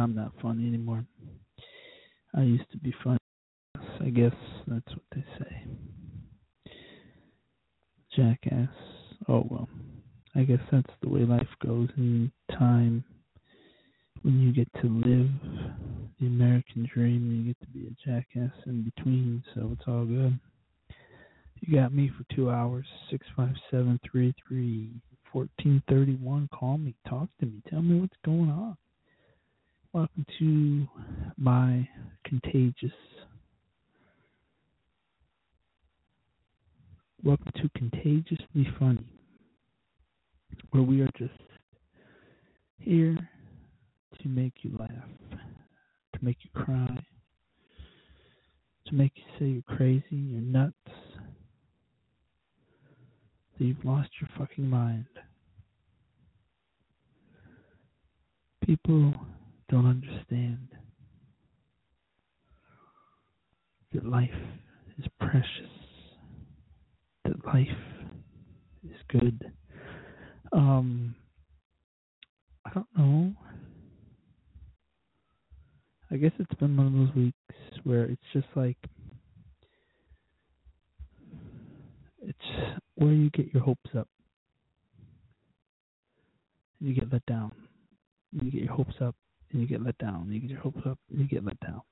I'm not funny anymore. I used to be funny. I guess that's what they say. Jackass. Oh well. I guess that's the way life goes in time. When you get to live the American dream, you get to be a jackass in between, so it's all good. You got me for two hours, six five seven three three fourteen thirty one. Call me, talk to me, tell me what's going on. Welcome to my contagious. Welcome to Contagiously Funny, where we are just here to make you laugh, to make you cry, to make you say you're crazy, you're nuts, that you've lost your fucking mind. People don't understand that life is precious, that life is good. Um, I don't know. I guess it's been one of those weeks where it's just like it's where you get your hopes up you get let down. You get your hopes up and you get let down. You get your hopes up and you get let down.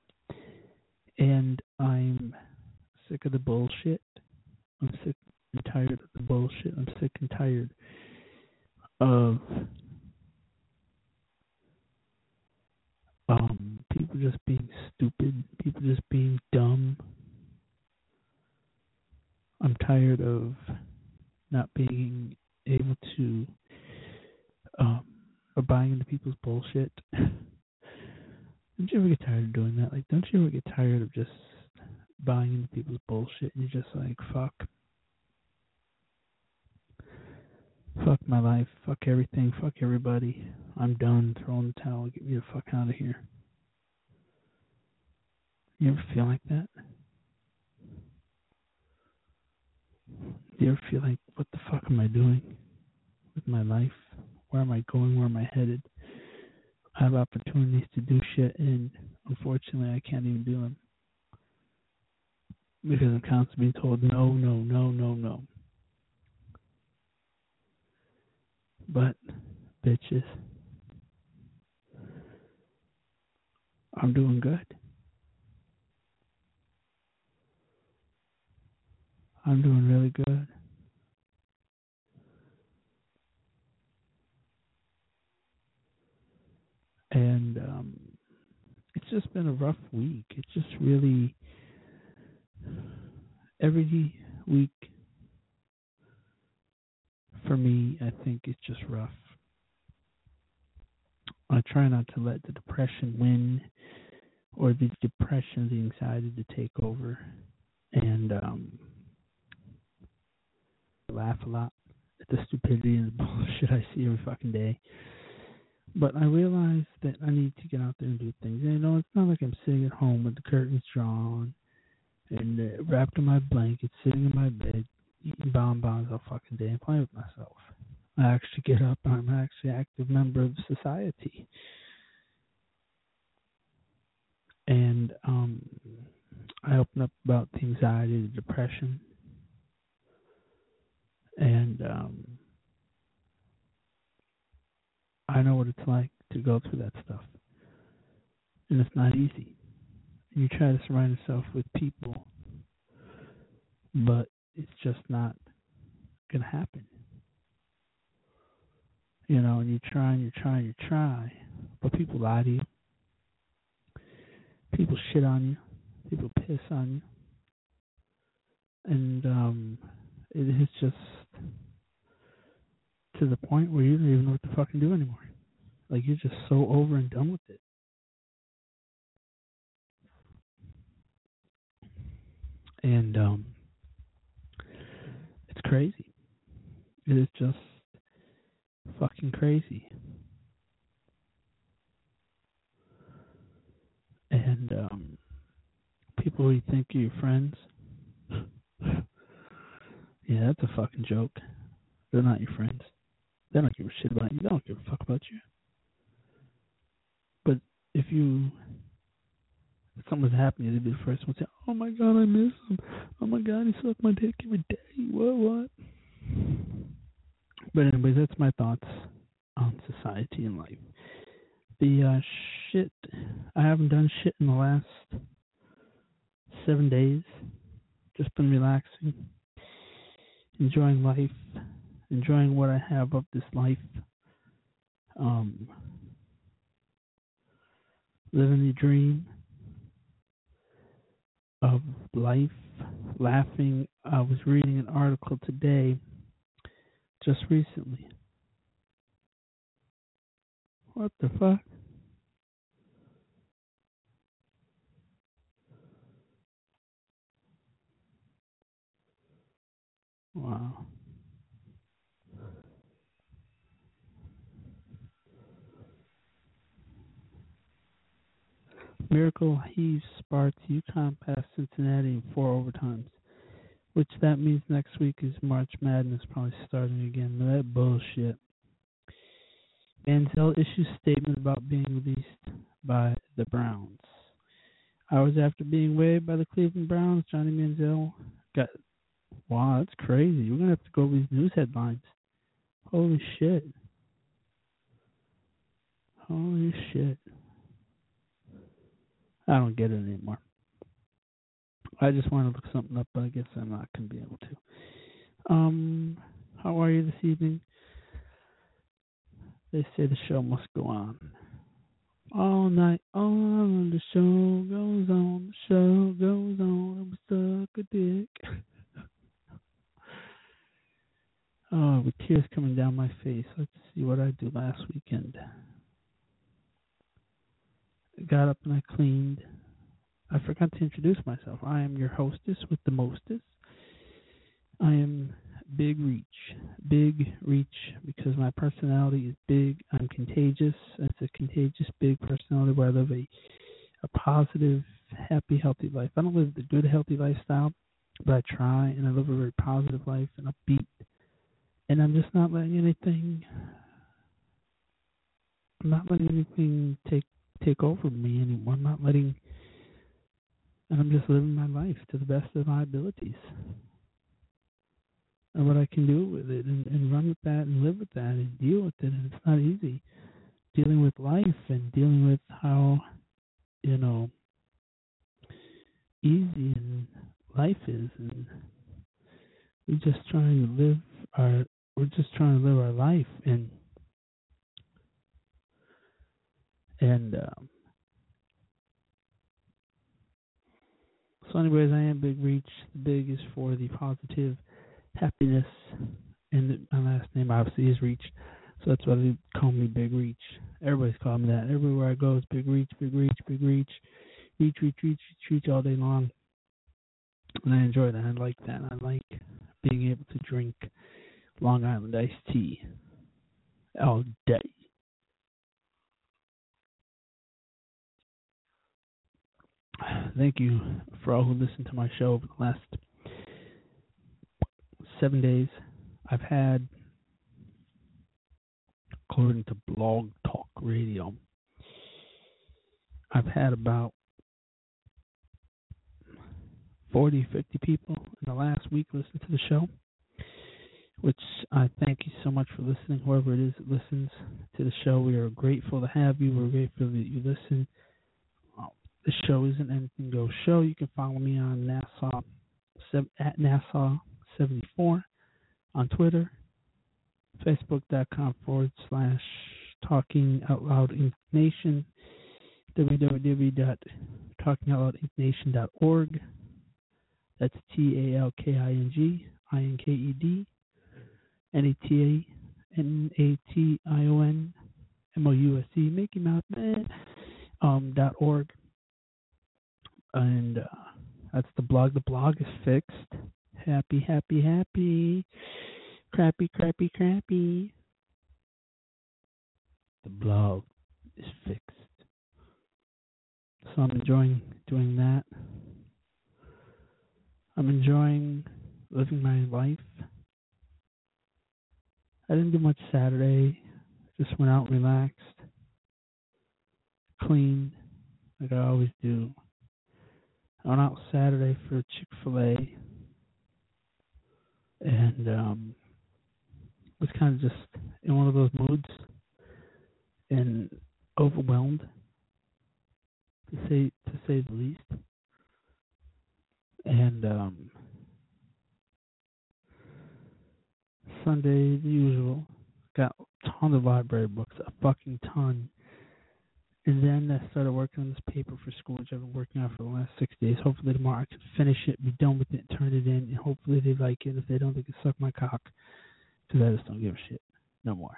And I'm sick of the bullshit. I'm sick and tired of the bullshit. I'm sick and tired of um people just being stupid, people just being dumb. I'm tired of not being able to um or buying into people's bullshit. don't you ever get tired of doing that? Like don't you ever get tired of just buying into people's bullshit and you're just like, fuck. Fuck my life, fuck everything, fuck everybody. I'm done throwing the towel, get me the fuck out of here. You ever feel like that? Do you ever feel like, what the fuck am I doing with my life? Where am I going? Where am I headed? I have opportunities to do shit, and unfortunately, I can't even do them because I'm constantly being told no, no, no, no, no. But, bitches, I'm doing good. I'm doing really good. And um it's just been a rough week. It's just really every week for me, I think it's just rough. I try not to let the depression win or the depression, the anxiety to take over. And um I laugh a lot at the stupidity and the bullshit I see every fucking day. But I realize that I need to get out there and do things. And, you know, it's not like I'm sitting at home with the curtains drawn and uh, wrapped in my blanket, sitting in my bed, eating bonbons all fucking day and playing with myself. I actually get up and I'm actually an active member of society. And um I open up about the anxiety, the depression, and um I know what it's like to go through that stuff. And it's not easy. You try to surround yourself with people, but it's just not going to happen. You know, and you try and you try and you try, but people lie to you. People shit on you. People piss on you. And um it is just to the point where you don't even know what to fucking do anymore. Like you're just so over and done with it. And um it's crazy. It is just fucking crazy. And um people who you think are your friends Yeah, that's a fucking joke. They're not your friends. They don't give a shit about you. They don't give a fuck about you. If you something's happening, they'd be the first one to say, "Oh my god, I miss him. Oh my god, he sucked my dick every day. What what?" But anyways, that's my thoughts on society and life. The uh, shit I haven't done shit in the last seven days. Just been relaxing enjoying life, enjoying what I have of this life. Um, living the dream of life, laughing. I was reading an article today, just recently. What the fuck? Wow. Miracle heaves Sparks UConn past Cincinnati in four overtimes. Which that means next week is March Madness probably starting again. That bullshit. Manziel issues statement about being released by the Browns. Hours after being waived by the Cleveland Browns, Johnny Manziel got Wow, that's crazy. We're gonna have to go over these news headlines. Holy shit. Holy shit. I don't get it anymore. I just want to look something up, but I guess I'm not gonna be able to. Um, how are you this evening? They say the show must go on. All night on, the show goes on, the show goes on, I'm stuck a dick. Oh, with tears coming down my face. Let's see what I do last weekend. Got up and I cleaned. I forgot to introduce myself. I am your hostess with the mostest. I am Big Reach. Big Reach because my personality is big. I'm contagious. It's a contagious big personality where I live a, a positive, happy, healthy life. I don't live the good, healthy lifestyle, but I try and I live a very positive life and upbeat and I'm just not letting anything I'm not letting anything take take over me anymore. I'm not letting and I'm just living my life to the best of my abilities. And what I can do with it and, and run with that and live with that and deal with it and it's not easy. Dealing with life and dealing with how, you know, easy and life is and we're just trying to live our we're just trying to live our life and and um, so anyways i am big reach the big is for the positive happiness. And the, my last name obviously is reach. So that's why they call me big reach. Everybody's calling me that. Everywhere i go it's big reach big reach big reach. Reach reach reach reach, reach all day long. And i enjoy that. I like that. I like being able to drink Long Island iced tea all day. Thank you for all who listened to my show over the last seven days. I've had, according to Blog Talk Radio, I've had about 40, 50 people in the last week listen to the show which I thank you so much for listening. Whoever it is that listens to the show, we are grateful to have you. We're grateful that you listen. The show isn't anything go show. You can follow me on Nassau at Nassau seventy four on Twitter, Facebook.com forward slash Talking Out Loud Nation, www.talkingoutloudinc.nation.org. That's T A L K I N G I N K E D N A T A N A T I O N M O U S E Mickey Mouse man um dot org and uh, that's the blog. The blog is fixed. Happy, happy, happy. Crappy, crappy, crappy. The blog is fixed. So I'm enjoying doing that. I'm enjoying living my life. I didn't do much Saturday. Just went out and relaxed. Cleaned, like I always do. Out Saturday for Chick fil A. And um was kind of just in one of those moods and overwhelmed to say to say the least. And um Sunday, the usual. Got a ton of library books, a fucking ton. And then I started working on this paper for school, which I've been working on for the last six days. Hopefully tomorrow I can finish it, be done with it, turn it in, and hopefully they like it. If they don't, they can suck my cock. Because I just don't give a shit. No more.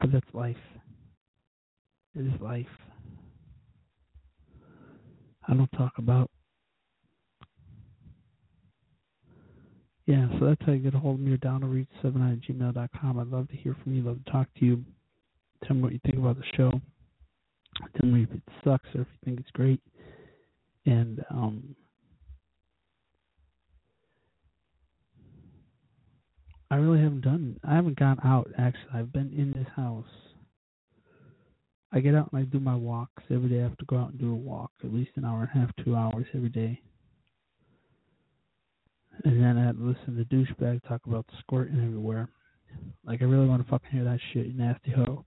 But that's life. It is life. I don't talk about. Yeah, so that's how you get a hold of me to reach seven at gmail.com. I'd love to hear from you, love to talk to you. Tell me what you think about the show. Tell me if it sucks or if you think it's great. And um I really haven't done I haven't gone out actually. I've been in this house. I get out and I do my walks every day. I have to go out and do a walk, at least an hour and a half, two hours every day. And then I have to listen to douchebag talk about squirting everywhere. Like I really want to fucking hear that shit, you nasty hoe.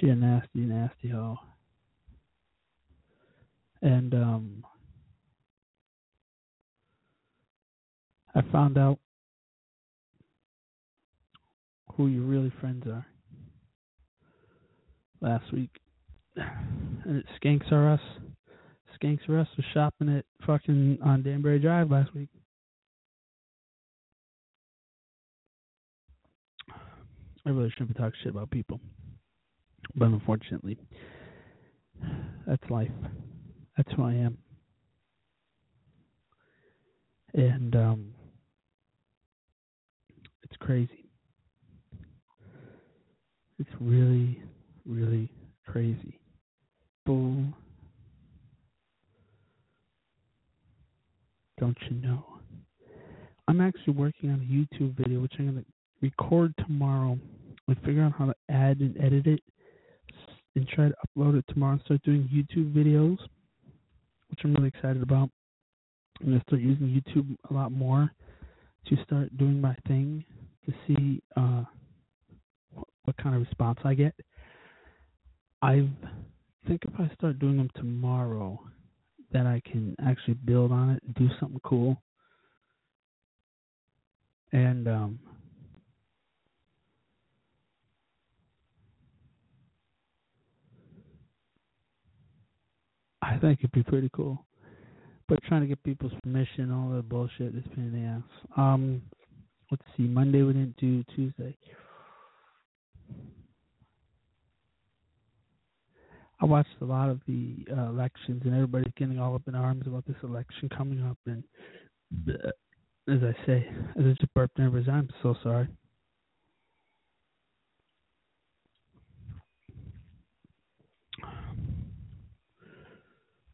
She a nasty, nasty hoe. And um I found out who your really friends are last week. And it's Skanks R Us. Skanks R Us was shopping at fucking on Danbury Drive last week. I really shouldn't be talking shit about people. But unfortunately, that's life. That's who I am. And um it's crazy. It's really, really crazy. Bull. Don't you know? I'm actually working on a YouTube video which I'm going to record tomorrow and figure out how to add and edit it and try to upload it tomorrow and start doing YouTube videos, which I'm really excited about. I'm going to start using YouTube a lot more to start doing my thing to see uh, what kind of response I get. I think if I start doing them tomorrow, that I can actually build on it and do something cool. And um, I think it'd be pretty cool. But trying to get people's permission, all that bullshit, is pain in the ass. Um, let's see. Monday we didn't do Tuesday. I watched a lot of the uh, elections, and everybody's getting all up in arms about this election coming up. And bleh, as I say, as I just burped everybody's, I'm so sorry.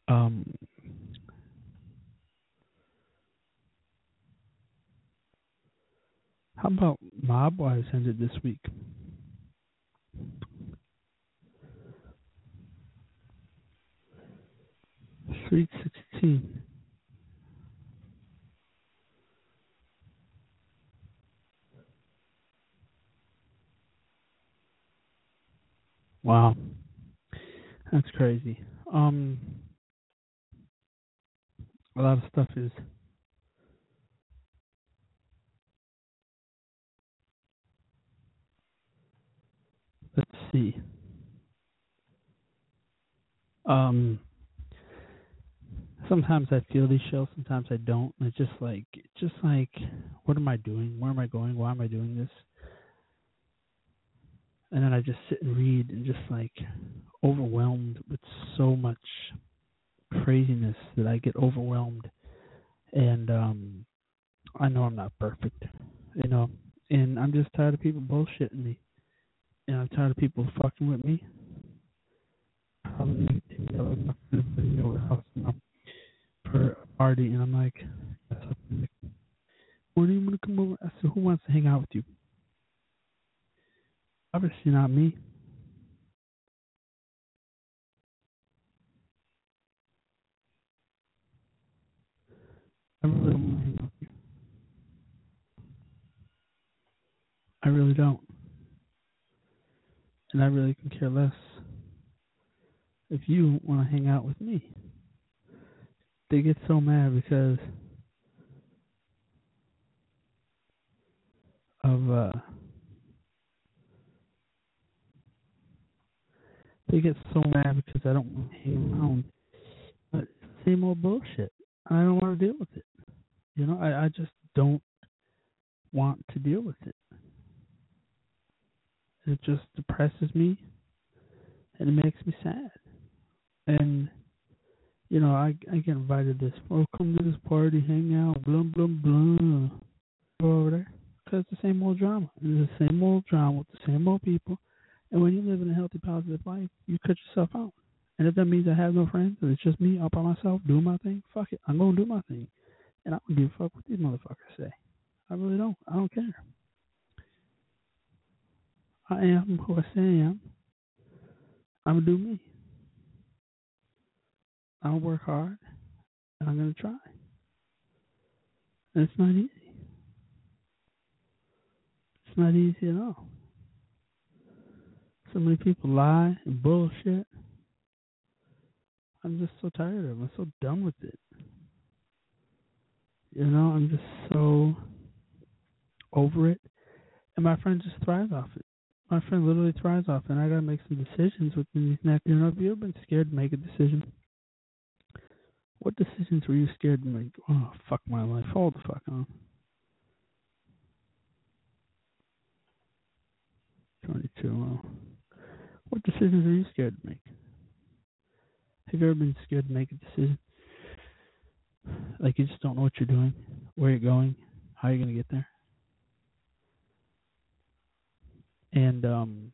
Um, how about Mob Wives ended this week? Sweet sixteen. Wow, that's crazy. Um, a lot of stuff is let's see. Um, sometimes I feel these shows, sometimes I don't. And it's just like, it's just like, what am I doing? Where am I going? Why am I doing this? And then I just sit and read and just like overwhelmed with so much craziness that I get overwhelmed. And um I know I'm not perfect, you know, and I'm just tired of people bullshitting me. And I'm tired of people fucking with me. For a party, and I'm like, when do you want to come over? I said, who wants to hang out with you? Obviously not me. I really don't. And I really can care less if you want to hang out with me. They get so mad because of uh they get so mad because I don't want to hang around. But same old bullshit. I don't want to deal with it. You know, I, I just don't want to deal with it. It just depresses me and it makes me sad. And you know, I I get invited to this. Oh, come to this party, hang out, blah blah blah. Go over there because it's the same old drama. It's the same old drama with the same old people. And when you live in a healthy, positive life, you cut yourself out. And if that means I have no friends and it's just me all by myself doing my thing, fuck it, I'm gonna do my thing. And I don't give a fuck what these motherfuckers say. I really don't. I don't care. I am who I say I am. I'm gonna do me. I'll work hard, and I'm gonna try. And it's not easy. It's not easy at all. So many people lie and bullshit. I'm just so tired of it. I'm so done with it. You know, I'm just so over it. And my friend just thrives off it. My friend literally thrives off it. And I gotta make some decisions within these next you know, if you ever been scared to make a decision? What decisions were you scared to make? Oh fuck my life. Hold the fuck on. Twenty two. Oh. What decisions are you scared to make? Have you ever been scared to make a decision? Like you just don't know what you're doing, where you're going, how you're gonna get there. And um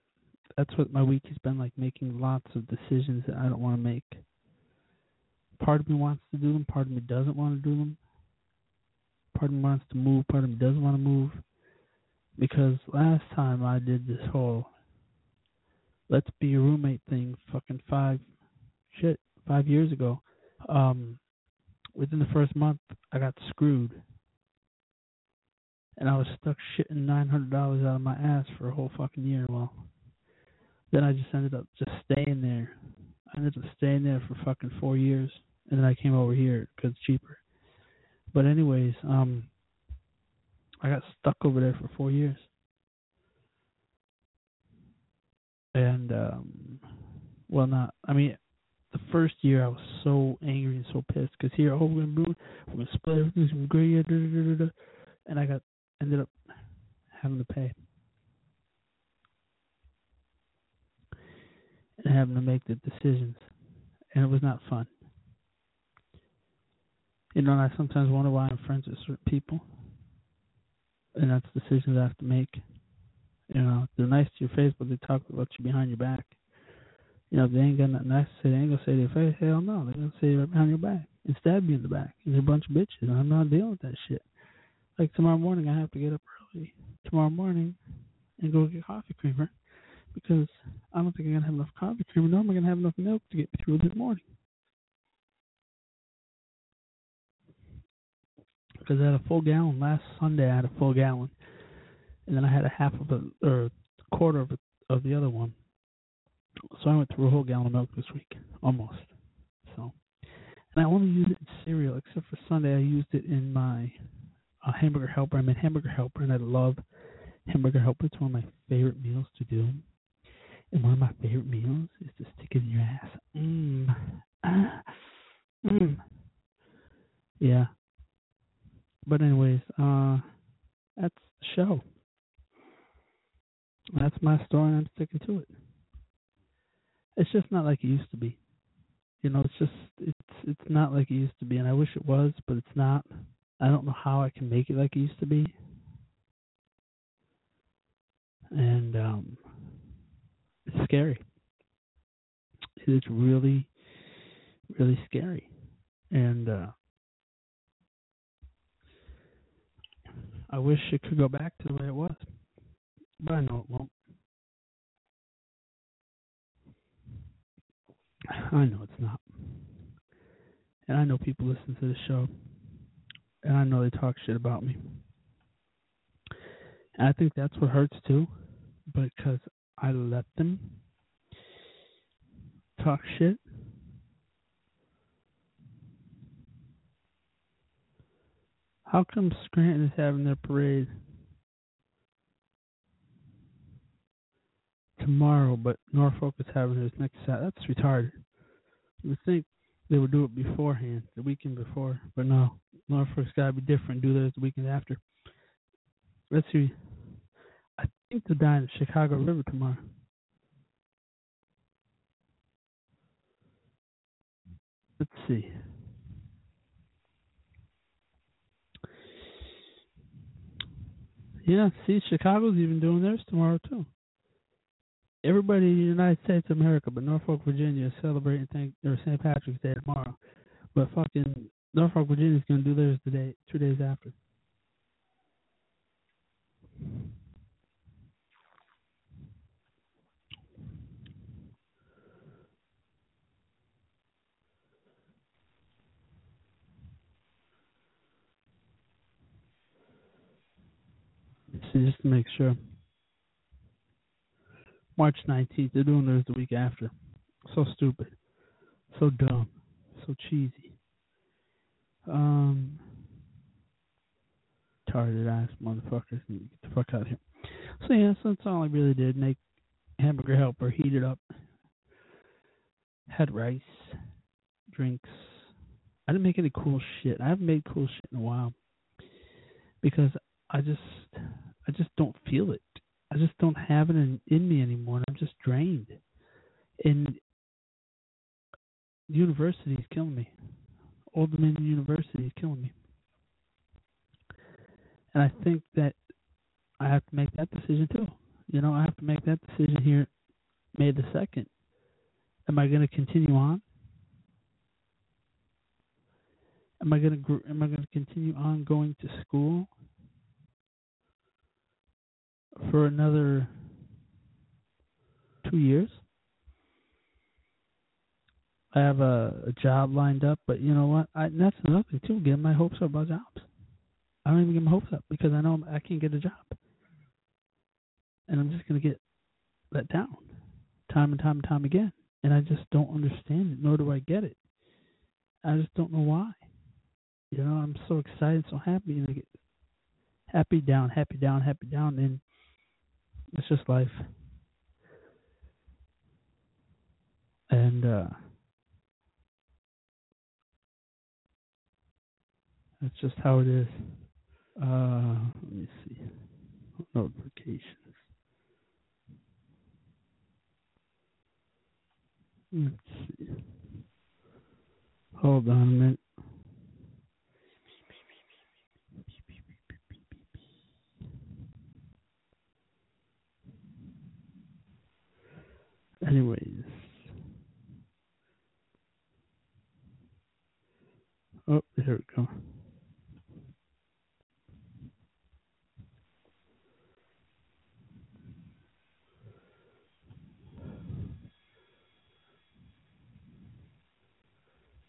that's what my week has been like making lots of decisions that I don't want to make. Part of me wants to do them, part of me doesn't want to do them. Part of me wants to move, part of me doesn't want to move. Because last time I did this whole let's be a roommate thing fucking five shit, five years ago. Um within the first month I got screwed. And I was stuck shitting nine hundred dollars out of my ass for a whole fucking year. Well, then I just ended up just staying there. I ended up staying there for fucking four years, and then I came over here because it's cheaper. But anyways, um, I got stuck over there for four years, and um, well, not. I mean, the first year I was so angry and so pissed because here, oh, we're gonna we're gonna split everything's gonna be great, da, da, da, da, and I got ended up having to pay and having to make the decisions, and it was not fun. You know, and I sometimes wonder why I'm friends with certain people, and that's decisions I have to make. You know, they're nice to your face, but they talk about you behind your back. You know, they ain't got nothing nice to say, they ain't gonna say your face. Hell no, they're gonna say it right behind your back and stab you in the back. And they're a bunch of bitches, and I'm not dealing with that shit. Like tomorrow morning, I have to get up early tomorrow morning and go get coffee creamer because I don't think I'm gonna have enough coffee creamer. Nor am I gonna have enough milk to get me through this morning. Because I had a full gallon last Sunday. I had a full gallon, and then I had a half of it or a quarter of it of the other one. So I went through a whole gallon of milk this week, almost. So, and I only use it in cereal, except for Sunday. I used it in my a hamburger helper. I made hamburger helper, and I love hamburger helper. It's one of my favorite meals to do. And one of my favorite meals is to stick it in your ass. Mmm. Ah. Mmm. Yeah. But anyways, uh, that's the show. That's my story, and I'm sticking to it. It's just not like it used to be. You know, it's just it's it's not like it used to be, and I wish it was, but it's not. I don't know how I can make it like it used to be. And um it's scary. It's really really scary. And uh I wish it could go back to the way it was. But I know it won't. I know it's not. And I know people listen to the show and I know they talk shit about me. And I think that's what hurts too, because I let them talk shit. How come Scranton is having their parade tomorrow, but Norfolk is having theirs next set. That's retarded. You would think they would do it beforehand, the weekend before, but no. Norfolk's got to be different. Do theirs the weekend after. Let's see. I think they're dying the Chicago River tomorrow. Let's see. Yeah, see, Chicago's even doing theirs tomorrow too. Everybody in the United States of America, but Norfolk, Virginia, is celebrating thank their St. Patrick's Day tomorrow. But fucking Norfolk, Virginia is gonna do theirs the day two days after. Just to make sure. March 19th, they're doing theirs the week after. So stupid. So dumb. So cheesy. Um, retarded ass motherfuckers. Get the fuck out of here. So, yeah, so that's all I really did. Make hamburger helper, heat it up. Had rice, drinks. I didn't make any cool shit. I haven't made cool shit in a while because I just I just don't feel it. I just don't have it in, in me anymore, and I'm just drained. And university is killing me. Old Dominion University is killing me. And I think that I have to make that decision too. You know, I have to make that decision here, May the second. Am I going to continue on? Am I going to am I going to continue on going to school for another two years? I have a, a job lined up, but you know what? I, that's another thing too. Getting my hopes up about jobs. I don't even get my hopes up because I know I can't get a job, and I'm just gonna get let down time and time and time again. And I just don't understand it, nor do I get it. I just don't know why. You know, I'm so excited, so happy, and I get happy down, happy down, happy down, and it's just life. And uh that's just how it is. Uh let me see. Notifications. Let's see. Hold on a minute. Anyways. Oh, here we go.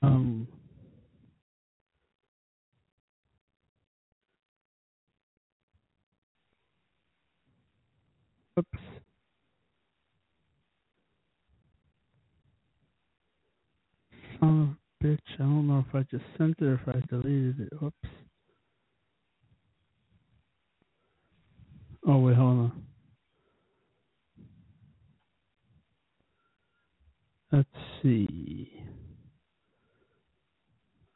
Um, oops. A bitch. I don't know if I just sent it or if I deleted it. Oops. Oh, wait, hold on. Let's see.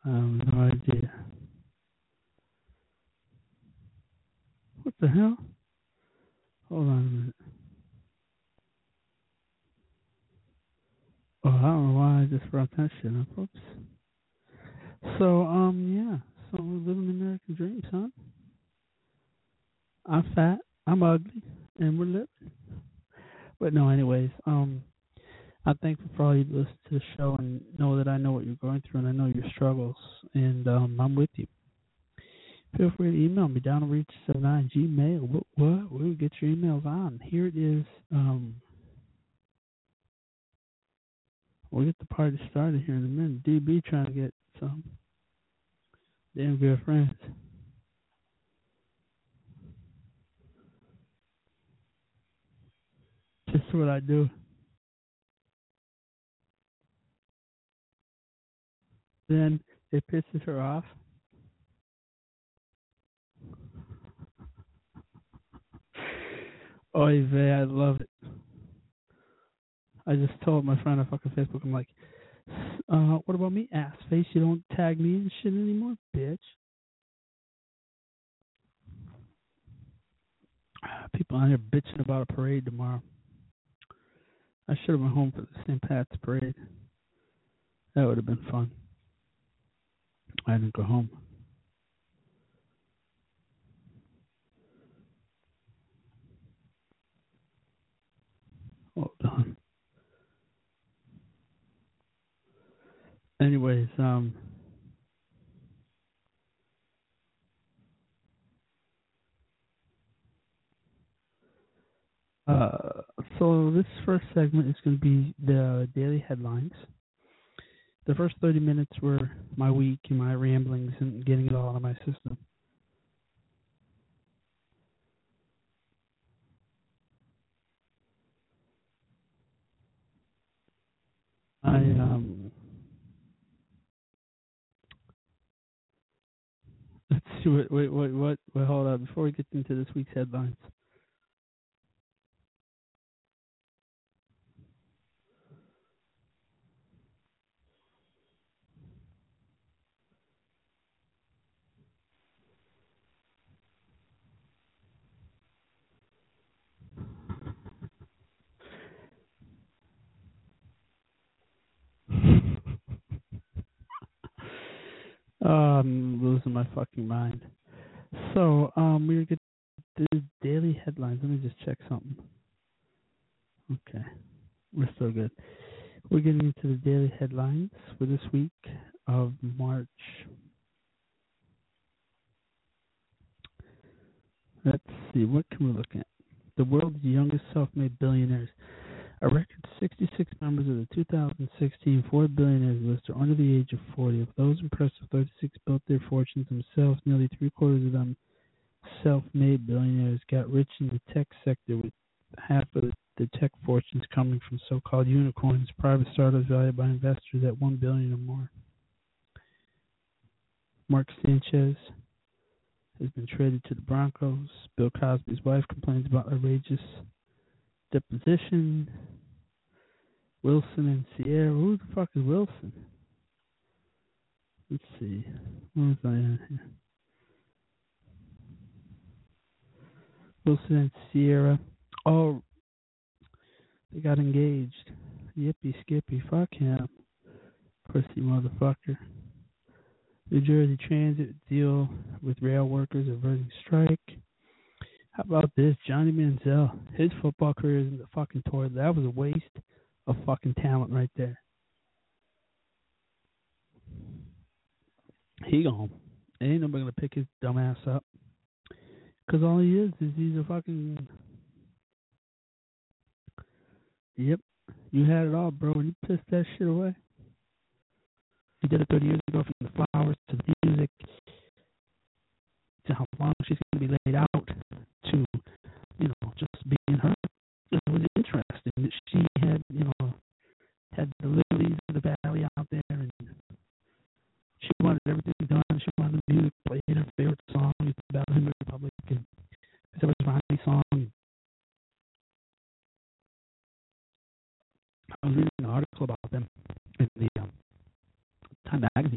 I have no idea. What the hell? Hold on a minute. Oh, I don't know why I just brought that shit up. Oops. So, um, yeah. So we're living the American dream, son. I'm fat, I'm ugly, and we're living. But no, anyways, um, I'm thankful for all you listen to the show and know that I know what you're going through and I know your struggles, and um, I'm with you. Feel free to email me down to reach seven nine Gmail. What? What? We'll get your emails on. Here it is. Um, we'll get the party started here in a minute. DB trying to get some damn good friends. Just what I do. Then it pisses her off. Oh, Oy vey, I love it. I just told my friend on fucking Facebook, I'm like, uh, what about me, ass face? You don't tag me and shit anymore, bitch. People out here bitching about a parade tomorrow. I should have went home for the St. Pat's parade. That would have been fun. I didn't go home. Hold on. Anyways, um Uh, so this first segment is going to be the daily headlines. The first 30 minutes were my week and my ramblings and getting it all out of my system. I um see what wait wait what hold on before we get into this week's headlines. Oh, I'm losing my fucking mind. So, um, we're get the daily headlines. Let me just check something. Okay, we're still good. We're getting into the daily headlines for this week of March. Let's see, what can we look at? The world's youngest self-made billionaires. A record 66 members of the 2016 Forbes Billionaires list are under the age of 40. Of those impressive 36 built their fortunes themselves, nearly three quarters of them self-made billionaires got rich in the tech sector, with half of the tech fortunes coming from so-called unicorns, private startups valued by investors at one billion or more. Mark Sanchez has been traded to the Broncos. Bill Cosby's wife complains about outrageous deposition. Wilson and Ciara. Who the fuck is Wilson? Let's see. Where was I at here? Wilson and Ciara. Oh, they got engaged. Yippee skippy. Fuck him. Pussy motherfucker. New Jersey Transit deal with rail workers averting strike. How about this? Johnny Manziel, his football career is in the fucking toilet. That was a waste of fucking talent right there. He gone. Ain't nobody gonna pick his dumb ass up. Cause all he is is he's a fucking. Yep, you had it all, bro, and you pissed that shit away. You did it 30 years ago from the flowers to the music to how long she's going to be laid out to, you know, just being her. It was interesting that she had, you know, had the lilies of the valley out there, and she wanted everything done. She wanted the music played. Her favorite song is about Hymn Republic, and that was Ronnie's song. I was reading an article about them in the um, Time Magazine.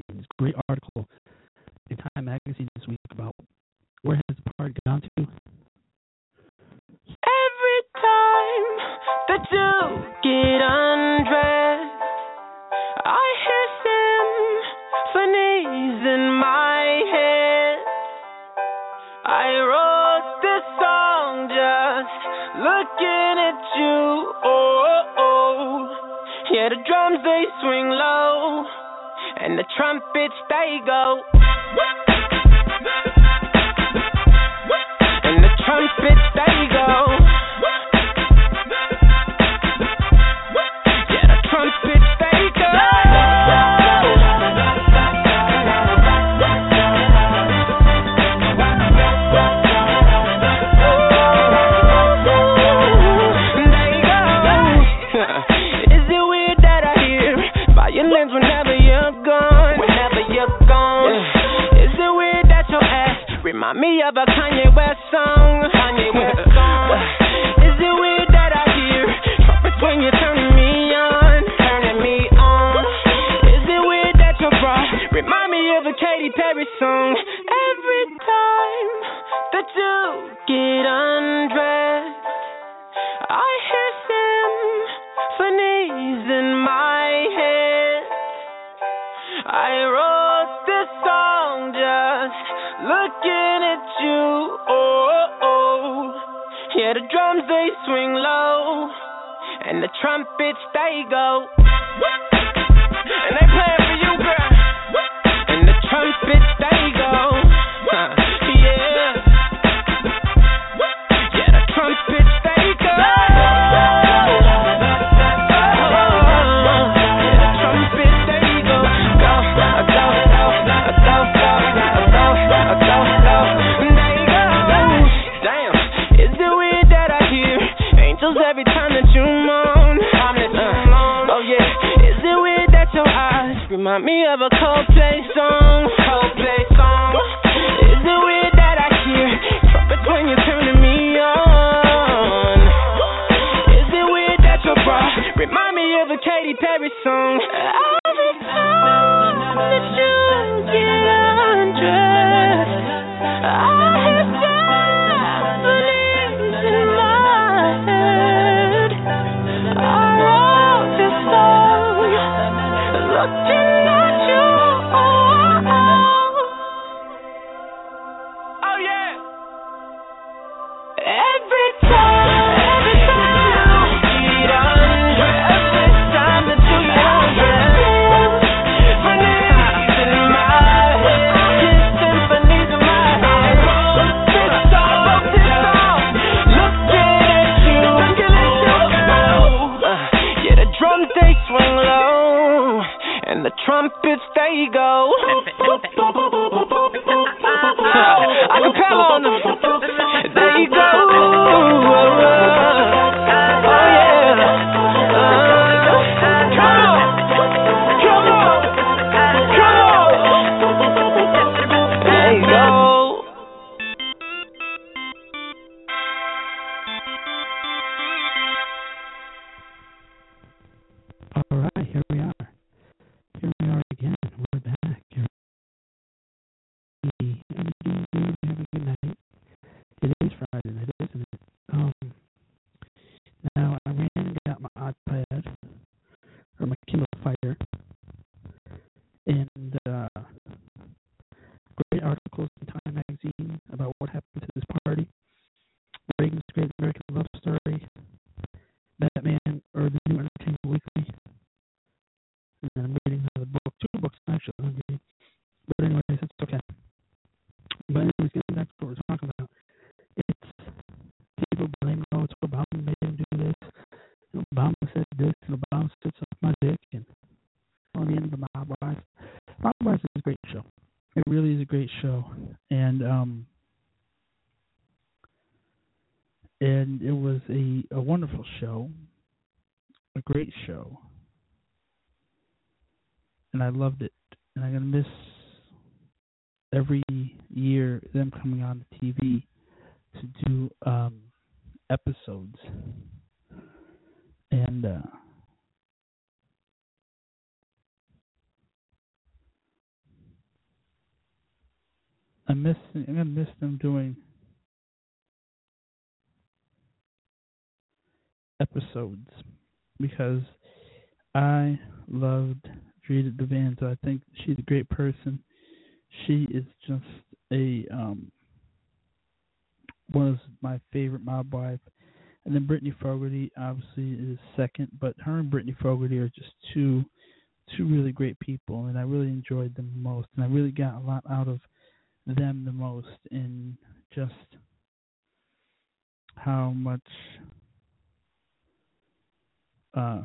show, a great show, and I loved it. And I'm gonna miss every year them coming on the TV to do um, episodes. And uh, I miss I'm gonna miss them doing episodes because I loved Drita D'Avanzo. I think she's a great person. She is just a um, of my favorite mob wife. And then Brittany Fogarty obviously is second, but her and Brittany Fogarty are just two two really great people and I really enjoyed them most and I really got a lot out of them the most in just how much uh,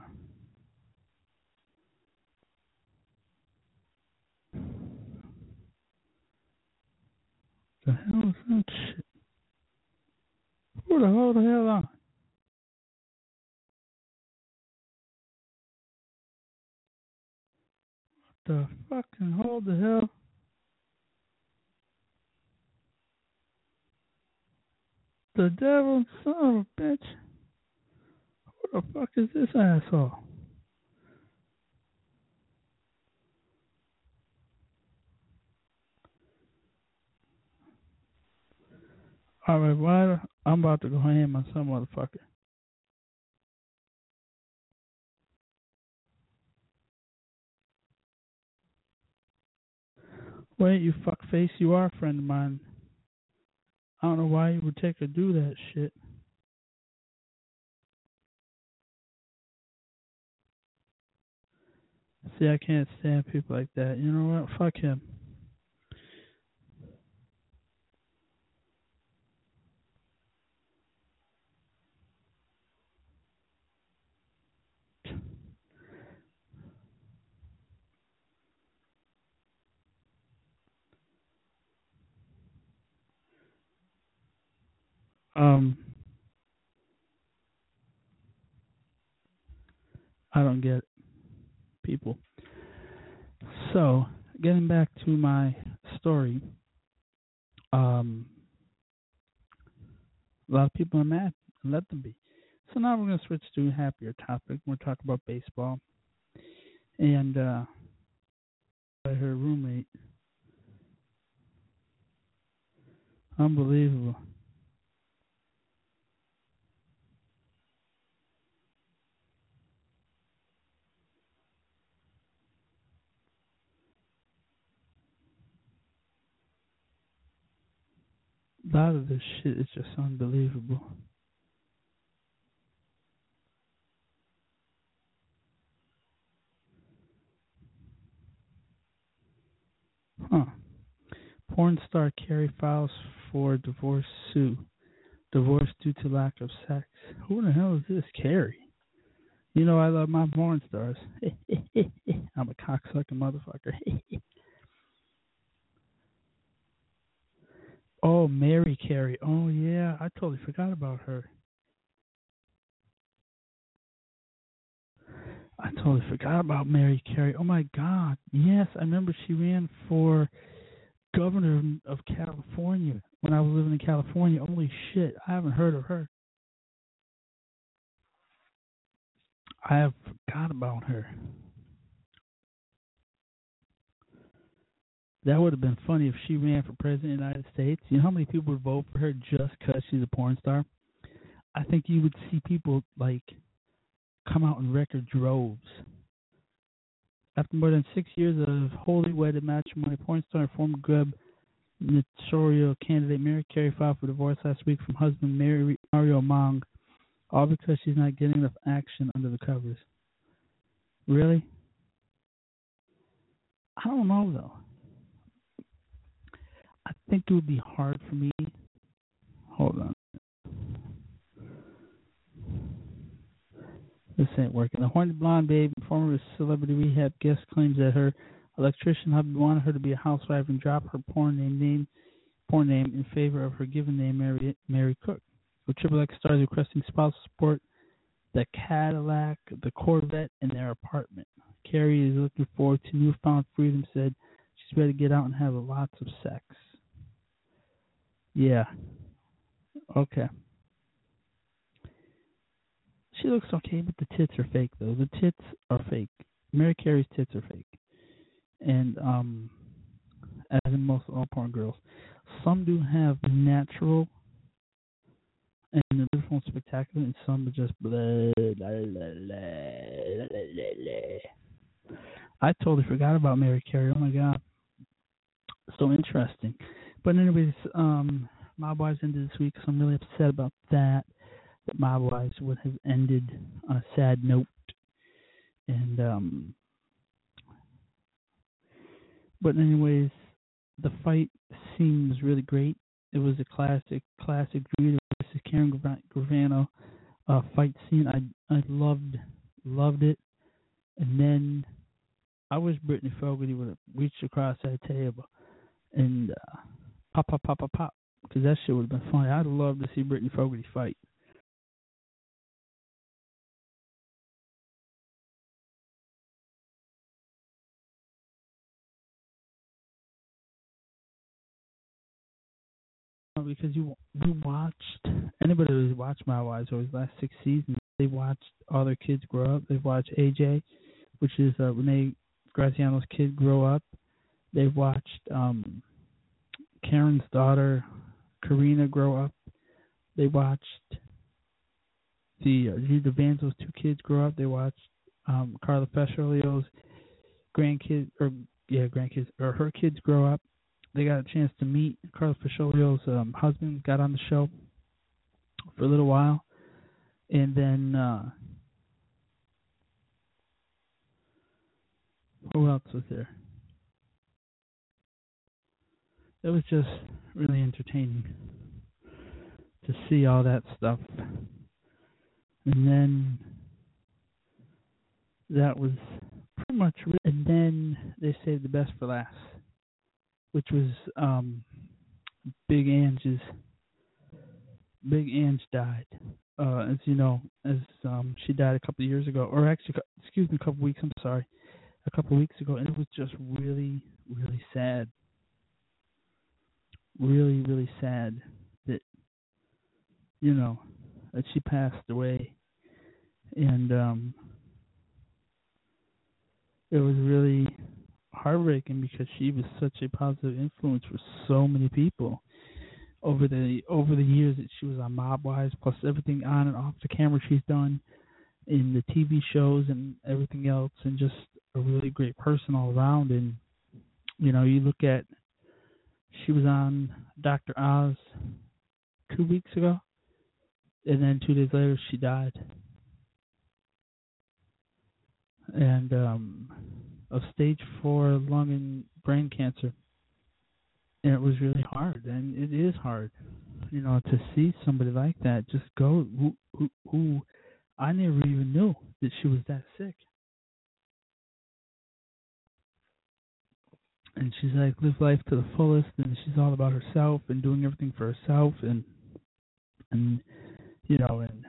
the hell is that shit? Who the hell the hell What the fucking hold the hell? The devil son of a bitch the fuck is this asshole? All right, well, I'm about to go ham on some motherfucker. Wait, you fuckface, you are a friend of mine. I don't know why you would take or do that shit. See, I can't stand people like that. You know what? Fuck him. Um, I don't get it, people. So, getting back to my story, um, a lot of people are mad, let them be. So now we're going to switch to a happier topic. We're talking about baseball, and uh, her roommate, unbelievable. A lot of this shit is just unbelievable. Huh. Porn star Carey files for divorce sue. Divorce due to lack of sex. Who the hell is this Carey? You know I love my porn stars. I'm a cocksucking motherfucker. oh, Mary Carey. Oh yeah, I totally forgot about her. I totally forgot about Mary Carey. Oh my God! Yes, I remember she ran for governor of California when I was living in California. Holy shit! I haven't heard of her. I have forgot about her. That would have been funny if she ran for president of the United States. You know how many people would vote for her just because she's a porn star? I think you would see people like come out in record droves. After more than six years of wholly wedded matrimony, porn star and former gubernatorial candidate Mary Carey filed for divorce last week from husband Mary, Mario Mong, all because she's not getting enough action under the covers. Really? I don't know though. I think it would be hard for me. Hold on. This ain't working. The horny blonde babe, former celebrity rehab guest, claims that her electrician husband wanted her to be a housewife and drop her porn name, name porn name in favor of her given name, Mary Mary Cook. With Triple X stars requesting spousal support, the Cadillac, the Corvette, and their apartment. Carey is looking forward to newfound freedom. Said she's ready to get out and have lots of sex. Yeah. Okay. She looks okay, but the tits are fake though. The tits are fake. Mary Carey's tits are fake. And um as in most all porn girls. Some do have natural and the different spectacular and some are just blah, blah, blah, I totally forgot about Mary Carey. Oh my god. So interesting. But anyways, um Mob Wives ended this week, so I'm really upset about that that Mob Wives would have ended on a sad note. And um but anyways, the fight seems really great. It was a classic classic Drew versus Karen Gravano uh fight scene. I I loved loved it. And then I wish Brittany Fogarty would have reached across that table and uh, pop pop pop pop pop because that shit would have been funny. I'd love to see Brittany Fogarty fight. because you you watched anybody who's watched Mob Wives over the last six seasons, they watched all their kids grow up. They've watched AJ, which is uh, Renee Graziano's kid, grow up. They've watched um Karen's daughter Karina grow up. They watched the uh, Drita D'Avanzo's two kids grow up. They watched um, Carla Petrolio's grandkids, or yeah, grandkids, or her kids grow up. They got a chance to meet Carla Petrolio's um, husband. Got on the show for a little while, and then uh, who else was there? It was just really entertaining to see all that stuff. And then that was pretty much it. And then they saved the best for last, which was um, Big Ang's. Big Ang died. Uh, as you know, as um, she died a couple of years ago, or actually, excuse me, a couple of weeks. I'm sorry, a couple of weeks ago, and it was just really, really sad. Really, really sad that you know that she passed away, and um, it was really heartbreaking because she was such a positive influence for so many people over the over the years that she was on Mob Wives, plus everything on and off the camera she's done in the TV shows and everything else, and just a really great person all around. And you know, you look at she was on Dr. Oz two weeks ago, and then two days later she died, and um, of stage four lung and brain cancer and it was really hard, and it is hard, you know, to see somebody like that just go who who, who I never even knew that she was that sick. And she's like live life to the fullest, and she's all about herself and doing everything for herself, and and you know, and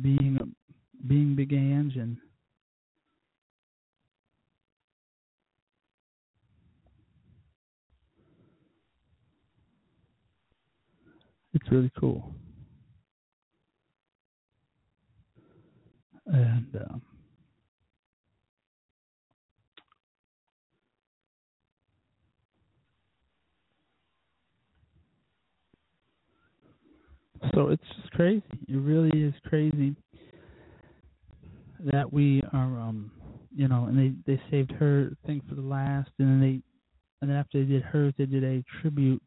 being being Big Ang and it's really cool. And um, so it's just crazy. It really is crazy that we are, um, you know, and they they saved her thing for the last, and then they, and then after they did hers, they did a tribute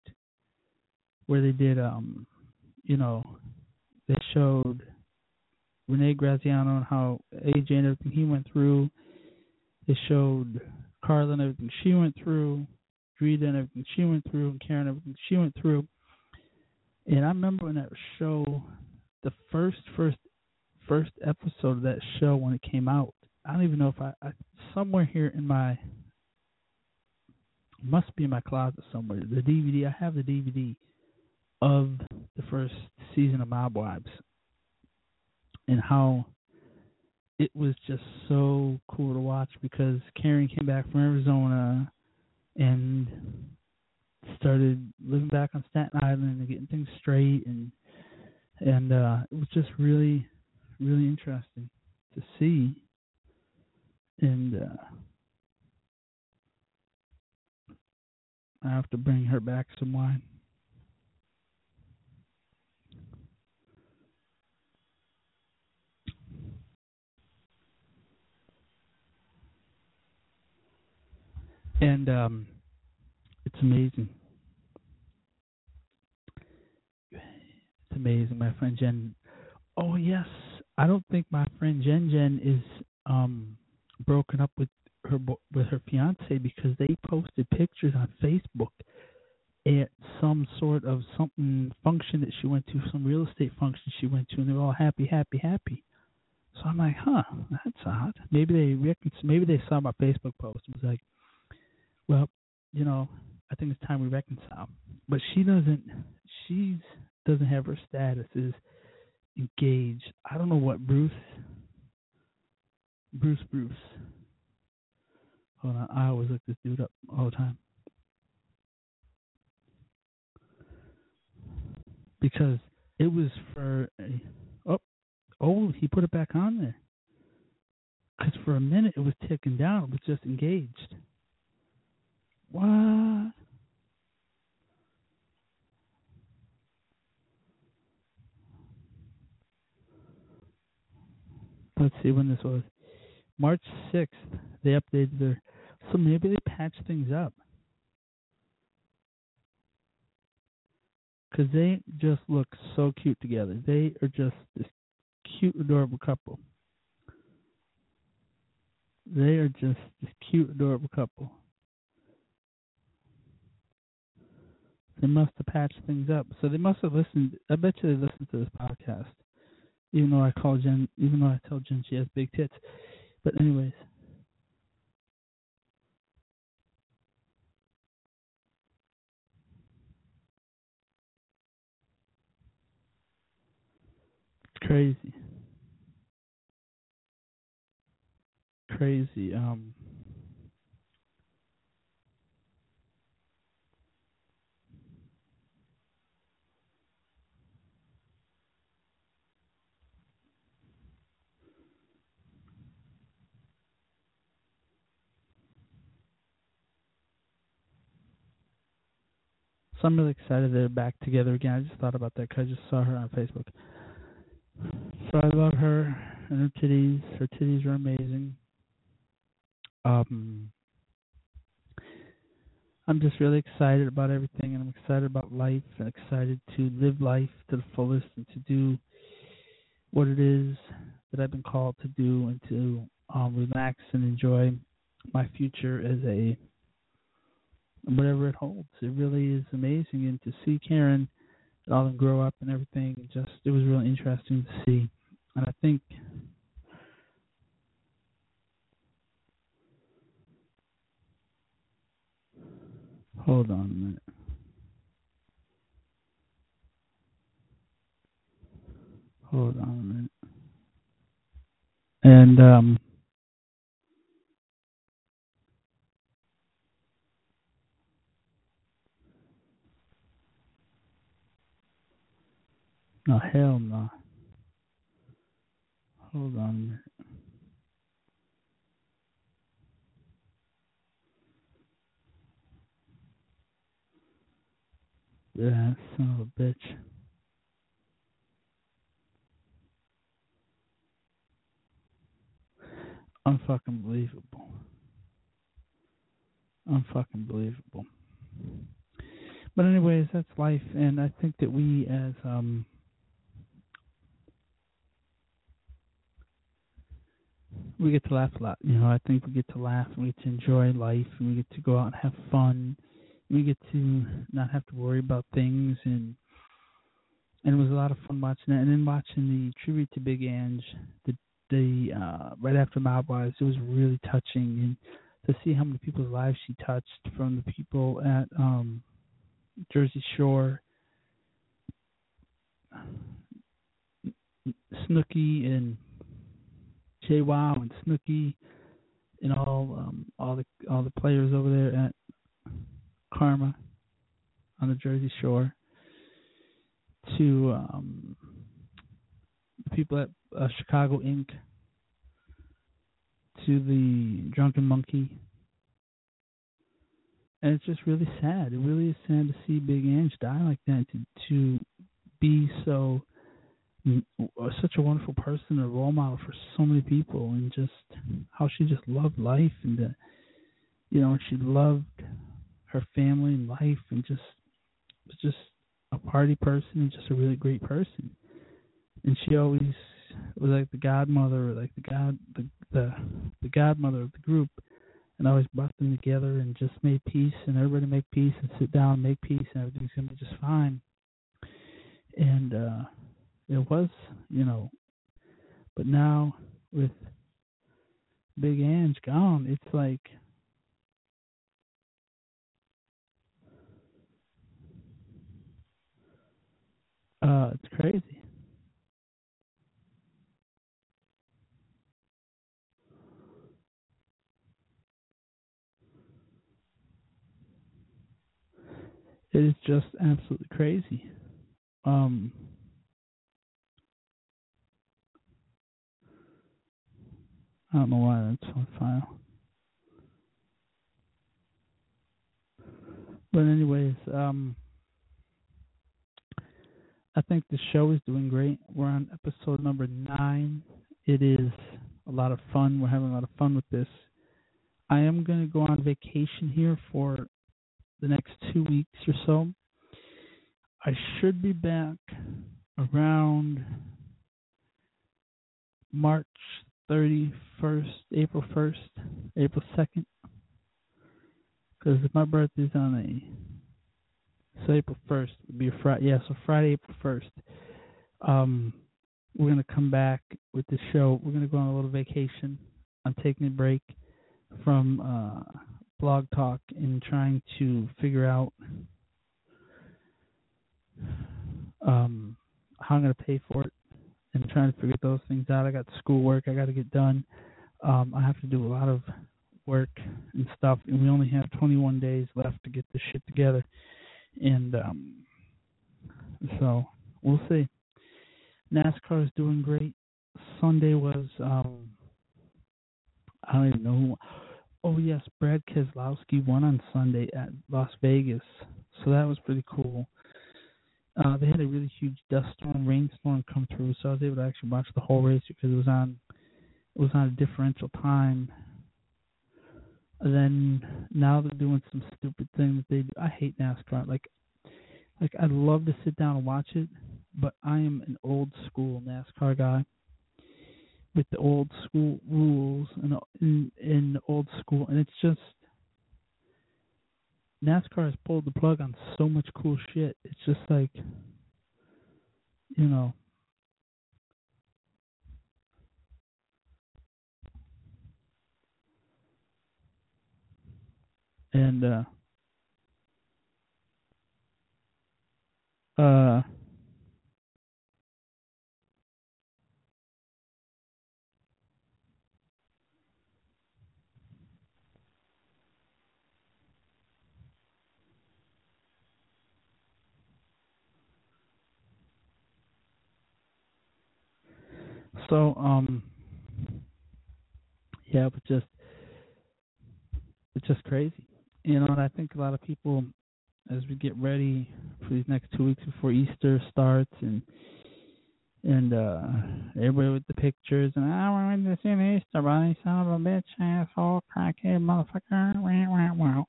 where they did um you know they showed Renee Graziano and how AJ and everything he went through. They showed Carla and everything she went through, Drita and everything she went through, and Karen and everything she went through. And I remember when that show, the first first first episode of that show when it came out. I don't even know if I, I somewhere here in my must be in my closet somewhere. The DVD I have the DVD of the first season of Mob Wives and how it was just so cool to watch because Karen came back from Arizona and started living back on Staten Island and getting things straight and and uh it was just really really interesting to see and uh I have to bring her back some wine. and um, it's amazing. It's amazing, my friend Jen. Oh yes, I don't think my friend Jen Jen is um, broken up with her with her fiance because they posted pictures on Facebook at some sort of something function that she went to, some real estate function she went to, and they're all happy, happy, happy. So I'm like, huh, that's odd. Maybe they recon- maybe they saw my Facebook post. and was like, well, you know, I think it's time we reconcile. But she doesn't. She's doesn't have her status is engaged. I don't know what Bruce. Bruce Bruce. Hold on, I always look this dude up all the time. Because it was for a, oh oh he put it back on there. Because for a minute it was ticking down. It was just engaged. What? Let's see when this was. March 6th, they updated their. So maybe they patched things up. Because they just look so cute together. They are just this cute, adorable couple. They are just this cute, adorable couple. They must have patched things up. So they must have listened. I bet you they listened to this podcast. Even though I call Jen, even though I tell Jen she has big tits. But anyways. Crazy. Crazy. Um So I'm really excited they're back together again. I just thought about that because I just saw her on Facebook. So I love her and her titties. Her titties are amazing. Um, I'm just really excited about everything, and I'm excited about life, and excited to live life to the fullest, and to do what it is that I've been called to do, and to um, relax and enjoy my future as a whatever it holds. It really is amazing, and to see Karen and all them grow up and everything, just it was really interesting to see. And I think hold on a minute. Hold on a minute. And um No, hell no. Hold on a minute. Yeah, son of a bitch. Unfucking believable. Unfucking believable. But anyways, that's life and I think that we as um we get to laugh a lot. You know, I think we get to laugh we get to enjoy life and we get to go out and have fun. We get to not have to worry about things and and it was a lot of fun watching that. And then watching the tribute to Big Ang, the the uh right after Mob Wives, it was really touching and to see how many people's lives she touched from the people at um Jersey Shore Snooki and JWoww and Snooki and all um all the all the players over there at Karma on the Jersey Shore to um the people at uh, Chicago Inc. to the Drunken Monkey. And it's just really sad. It really is sad to see Big Ang die like that. To to be so such a wonderful person, a role model for so many people, and just how she just loved life and the, you know, she loved her family and life, and just was just a party person and just a really great person. And she always was like the godmother, or like the god, the the the godmother of the group, and always brought them together and just made peace, and everybody make peace and sit down and make peace, and everything's gonna be just fine. And uh it was, you know, but now with Big Ang gone, it's like uh it's crazy. It is just absolutely crazy. Um I don't know why that's on file. But anyways, um I think the show is doing great. We're on episode number nine It is a lot of fun. We're having a lot of fun with this. I am going to go on vacation here for the next two weeks or so. I should be back around March 31st, April 1st, April 2nd. Because my birthday's on a. So April 1st would be a Friday. Yeah, so Friday, April 1st. Um, we're going to come back with the show. We're going to go on a little vacation. I'm taking a break from uh, Blog Talk and trying to figure out um, how I'm going to pay for it and trying to figure those things out. I got schoolwork I got to get done. Um, I have to do a lot of work and stuff, and we only have 21 days left to get this shit together. And um, so we'll see. NASCAR is doing great. Sunday was um, I don't even know who. Oh yes, Brad Keselowski won on Sunday at Las Vegas, so that was pretty cool. Uh, they had a really huge dust storm, rainstorm come through, so I was able to actually watch the whole race because it was on it was on a differential time. And then now they're doing some stupid thing that they do. I hate NASCAR. Like, like I'd love to sit down and watch it, but I am an old school NASCAR guy with the old school rules and in, in old school, and it's just NASCAR has pulled the plug on so much cool shit. It's just like, you know, and uh, uh, So, um, yeah, but just it's just crazy, you know. And I think a lot of people, as we get ready for these next two weeks before Easter starts, and and uh everybody with the pictures, and I want to see Easter bunny, son of a bitch, asshole, crackhead, motherfucker. Wow, wow, wow.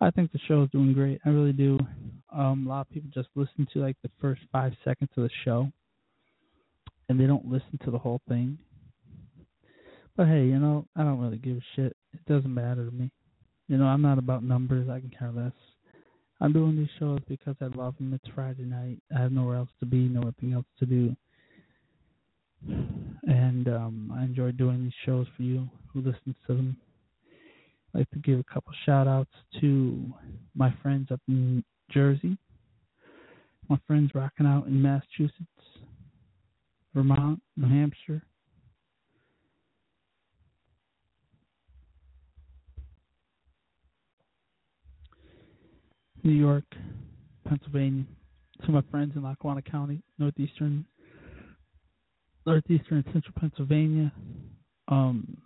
I think the show is doing great. I really do. Um, a lot of people just listen to like the first five seconds of the show and they don't listen to the whole thing. But hey, you know, I don't really give a shit. It doesn't matter to me. You know, I'm not about numbers. I can care less. I'm doing these shows because I love them. It's Friday night. I have nowhere else to be, nothing else to do. And um I enjoy doing these shows for you who listens to them. I'd like to give a couple shout outs to my friends up in Jersey, my friends rocking out in Massachusetts, Vermont, New Hampshire. New York, Pennsylvania. To my friends in Lackawanna County, northeastern, northeastern central Pennsylvania. Um,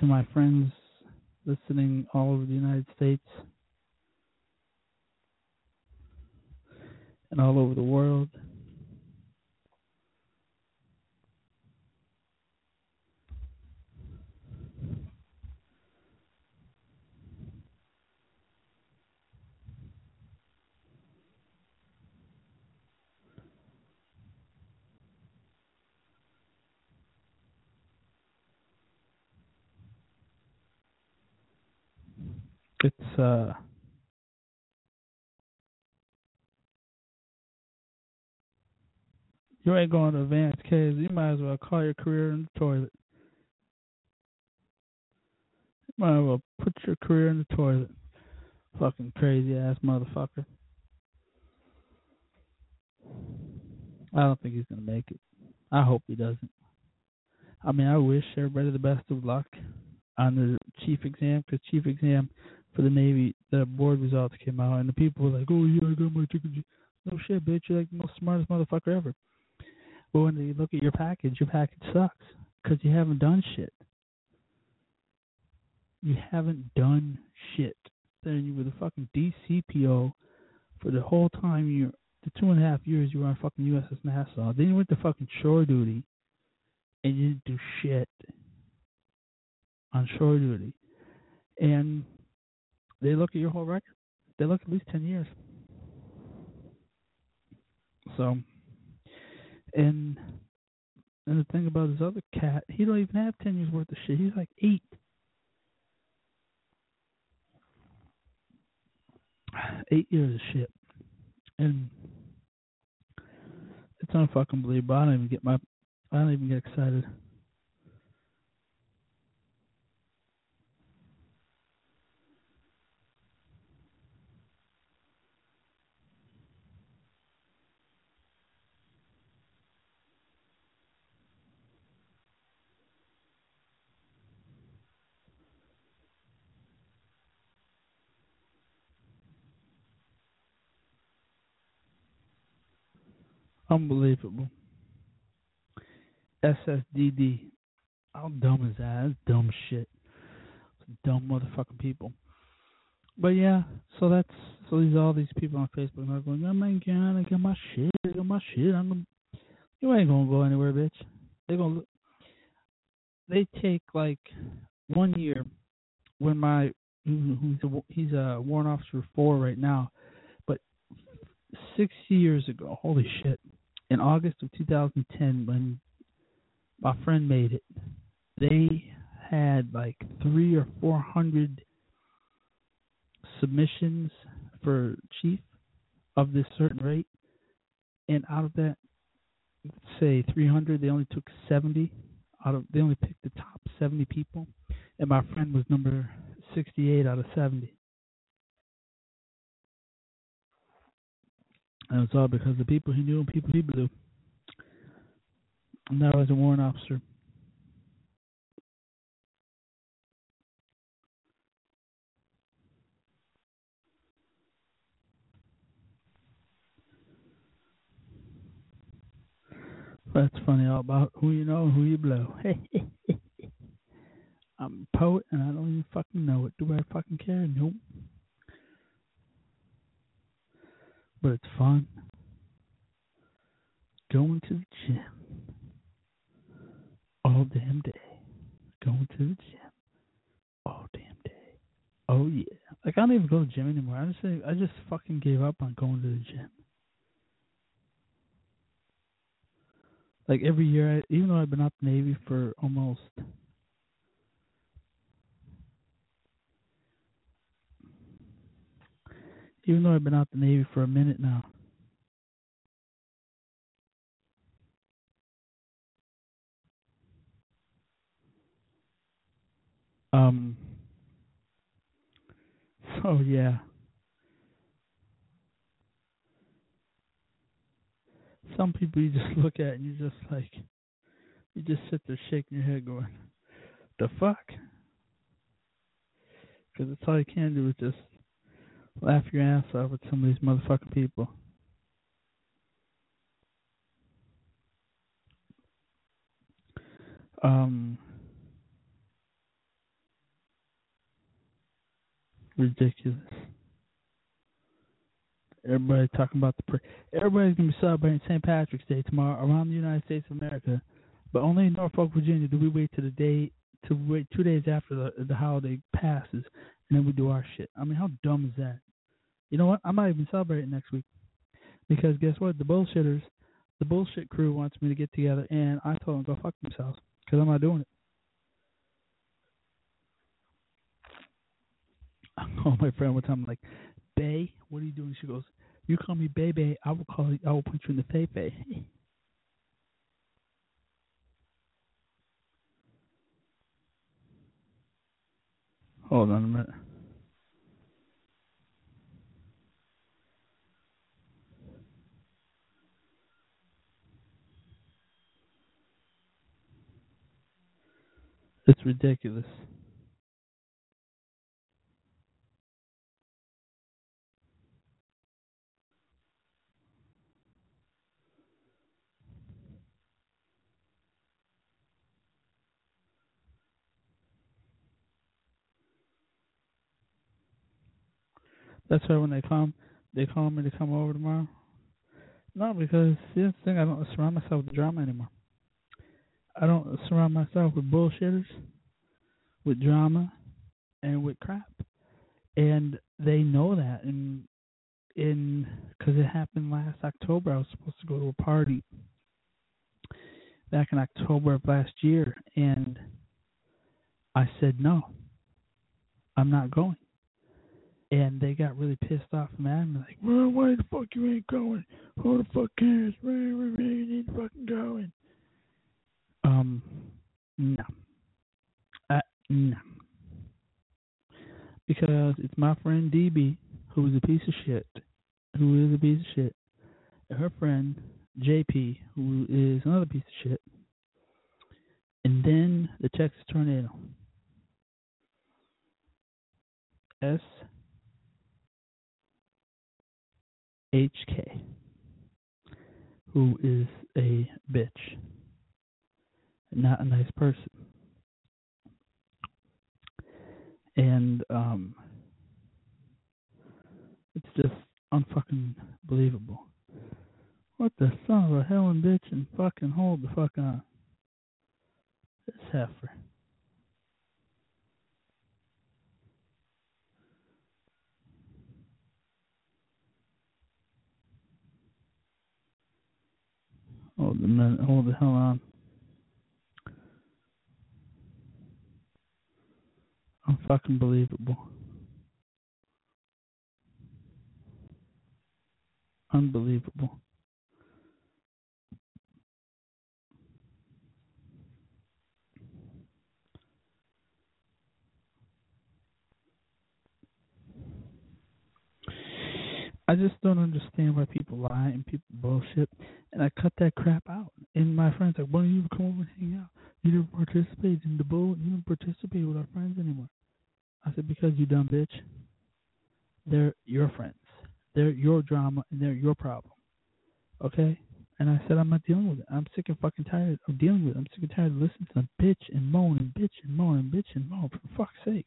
to my friends listening all over the United States and all over the world. It's uh you ain't going to advance kids, you might as well call your career in the toilet. You might as well put your career in the toilet. Fucking crazy ass motherfucker. I don't think he's gonna make it. I hope he doesn't. I mean, I wish everybody the best of luck on the chief exam because chief exam for the Navy, the board results came out, and the people were like, "Oh yeah, I got my chicken." No shit, bitch. You're like the most smartest motherfucker ever. But when they look at your package, your package sucks because you haven't done shit. You haven't done shit. Then you were the fucking DCPO for the whole time you, the two and a half years you were on fucking USS Nassau. Then you went to fucking shore duty and you didn't do shit on shore duty, and they look at your whole record, they look at least ten years. So, and and the thing about this other cat, he don't even have ten years worth of shit. He's like eight. Eight years of shit. And it's unfucking believable. I don't even get my I don't even get excited. Unbelievable. SSDD. How dumb is that? That's dumb shit. Dumb motherfucking people. But yeah, so that's so these all these people on Facebook are going, Oh my god, I got my shit, I got my shit. I'm gonna, you ain't gonna go anywhere, bitch. They're gonna they take like one year when my who's a, he's a warrant officer four right now, but six years ago, holy shit, in August of 2010 when my friend made it, they had like three or four hundred submissions for chief of this certain rate, and out of that, say 300, they only took 70 out of. They only picked the top 70 people, and my friend was number 68 out of 70. And it's all because of people he knew and people he blew. That was a warrant officer. That's funny all about who you know and who you blow. I'm a poet and I don't even fucking know it. Do I fucking care? Nope. But it's fun. Going to the gym all damn day. Going to the gym all damn day. Oh yeah. Like I don't even go to the gym anymore. I just say I just fucking gave up on going to the gym. Like every year, I, even though I've been out the Navy for almost even though I've been out the Navy for a minute now. Um. So yeah. Some people you just look at and you just like, you just sit there shaking your head, going, "The fuck." Because it's all you can do is just laugh your ass off at some of these motherfucking people. Um, ridiculous. Everybody talking about the pra- everybody's gonna be celebrating St. Patrick's Day tomorrow around the United States of America, but only in Norfolk, Virginia, do we wait to the day to wait two days after the the holiday passes and then we do our shit. I mean, how dumb is that? You know what? I might even celebrate it next week because guess what? The bullshitters, the bullshit crew wants me to get together, and I told them go fuck themselves because I'm not doing it. I called my friend one time like, Bay, what are you doing? She goes, You call me Bay Bay, I will call you I will put you in the Fei Fei. Hold on a minute. It's ridiculous. That's why when they come, they call me to come over tomorrow. No, because the thing. I don't surround myself with drama anymore. I don't surround myself with bullshitters, with drama, and with crap, and they know that. And in because it happened last October, I was supposed to go to a party back in October of last year, and I said no, I'm not going. And they got really pissed off and mad. And like, well, why the fuck you ain't going? Who the fuck cares? Where you need to fucking go? Um, no, uh, no, because it's my friend DB who is a piece of shit, who is a piece of shit, and her friend JP who is another piece of shit, and then the Texas tornado. S HK, who is a bitch, not a nice person. And um, it's just unfucking believable. What the son of a helen bitch and fucking hold the fuck on. This heifer. Hold the minute, hold the hell on. Unfucking believable. Unbelievable. I just don't understand why people lie and people bullshit, and I cut that crap out. And my friends are like, why don't you come over and hang out? You didn't participate in the bull. You didn't participate with our friends anymore. I said because you dumb bitch. They're your friends. They're your drama and they're your problem. Okay? And I said I'm not dealing with it. I'm sick and fucking tired of dealing with it. I'm sick and tired of listening to them bitch and moan and bitch and moan and bitch and moan. For fuck's sake.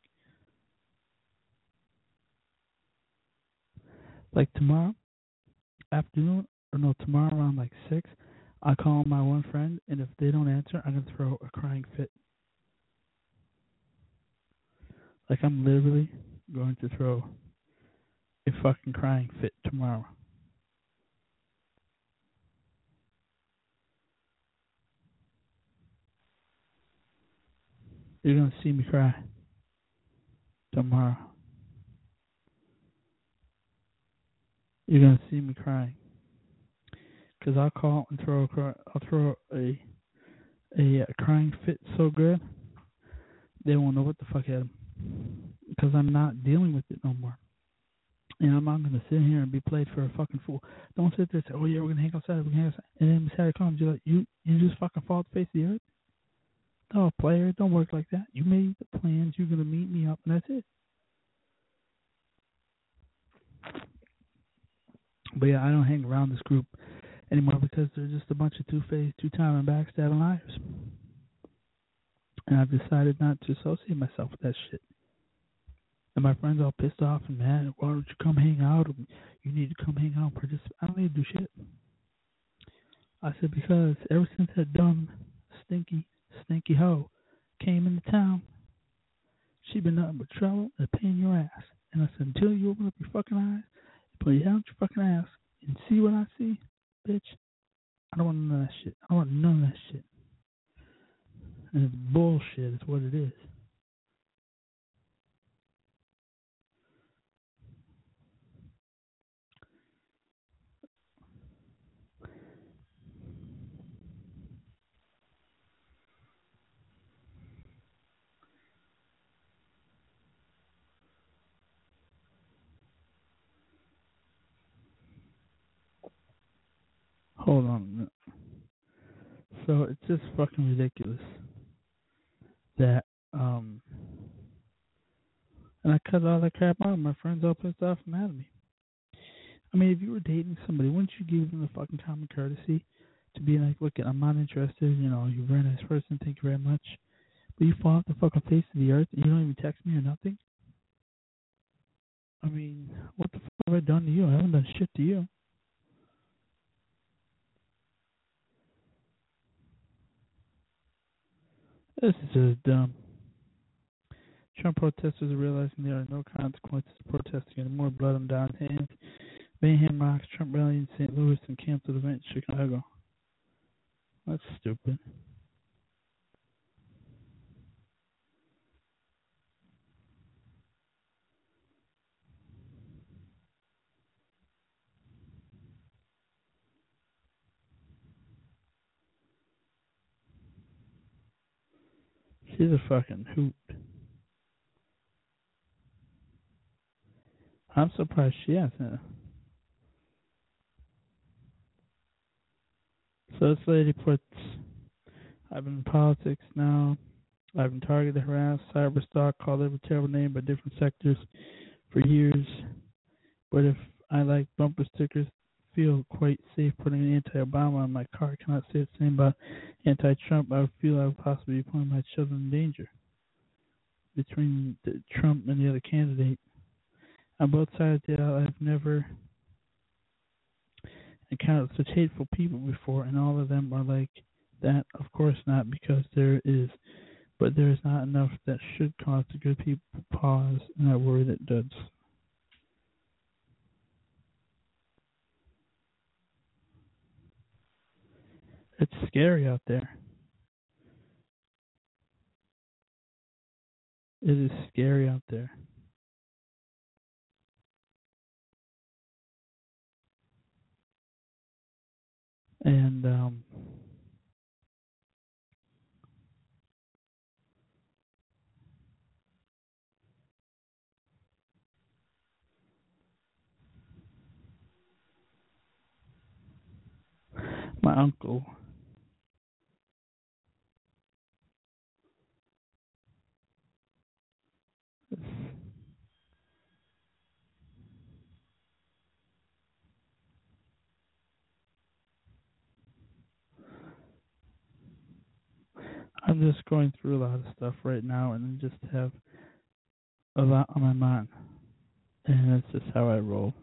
Like tomorrow afternoon, or no, tomorrow around like six, I call my one friend, and if they don't answer, I'm gonna throw a crying fit. Like I'm literally going to throw a fucking crying fit tomorrow. You're gonna see me cry tomorrow. You're gonna see me crying. Cause I'll call and throw a cry, I'll throw a a, crying fit so good they won't know what the fuck them. Because I'm not dealing with it no more. And I'm not gonna sit here and be played for a fucking fool. Don't sit there and say, "Oh yeah, we're gonna hang outside, we're gonna hang outside," and then Saturday comes, you're like, "You you just fucking fall to the face of the earth." No, player, don't work like that. You made the plans. You're gonna meet me up, and that's it. But yeah, I don't hang around this group anymore because they're just a bunch of two-faced, two-time and backstabbing liars. And I've decided not to associate myself with that shit. And my friends all pissed off and mad. Why don't you come hang out? You need to come hang out and participate. I don't need to do shit. I said because ever since that dumb, stinky, stinky hoe came into town, she been nothing but trouble and a pain in your ass. And I said until you open up your fucking eyes, put your hand out your fucking ass and see what I see, bitch. I don't want none of that shit. I don't want none of that shit. And it's bullshit. It's what it is. Hold on a minute. So it's just fucking ridiculous that um and I cut all that crap out. My friends all pissed off and mad at me. I mean, if you were dating somebody, wouldn't you give them the fucking common courtesy to be like, look, I'm not interested. You know, you're a very nice person. Thank you very much. But you fall off the fucking face of the earth and you don't even text me or nothing. I mean, what the fuck have I done to you? I haven't done shit to you. This is just dumb. Trump protesters are realizing there are no consequences to protesting anymore. Blood on Don's hands. Mayhem rocks Trump rally in St. Louis and canceled event in Chicago. That's stupid. She's a fucking hoot. I'm surprised she hasn't. So this lady puts, I've been in politics now. I've been targeted, harassed, cyberstalked, called every terrible name by different sectors for years. But if I like bumper stickers, feel quite safe putting anti-Obama on my car. I cannot say the same about anti-Trump. I feel I would possibly be putting my children in danger between the Trump and the other candidate. On both sides of the aisle, I've never encountered such hateful people before, and all of them are like that. Of course not, because there is, but there is not enough that should cause the good people pause, and I worry that does. It's scary out there. It is scary out there. And um my uncle I'm just going through a lot of stuff right now and I just have a lot on my mind. And that's just how I roll.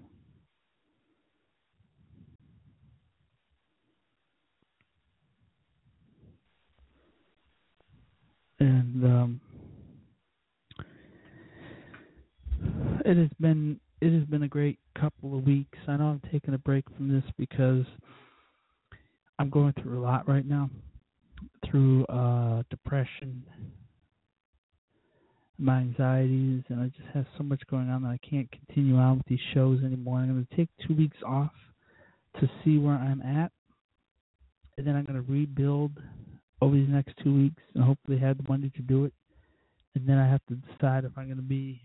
And um it has been it has been a great couple of weeks. I know I'm taking a break from this because I'm going through a lot right now. Through uh depression, my anxieties, and I just have so much going on that I can't continue on with these shows anymore. I'm going to take two weeks off to see where I'm at, and then I'm going to rebuild over these next two weeks, and hopefully have the money to do it. And then I have to decide if I'm going to be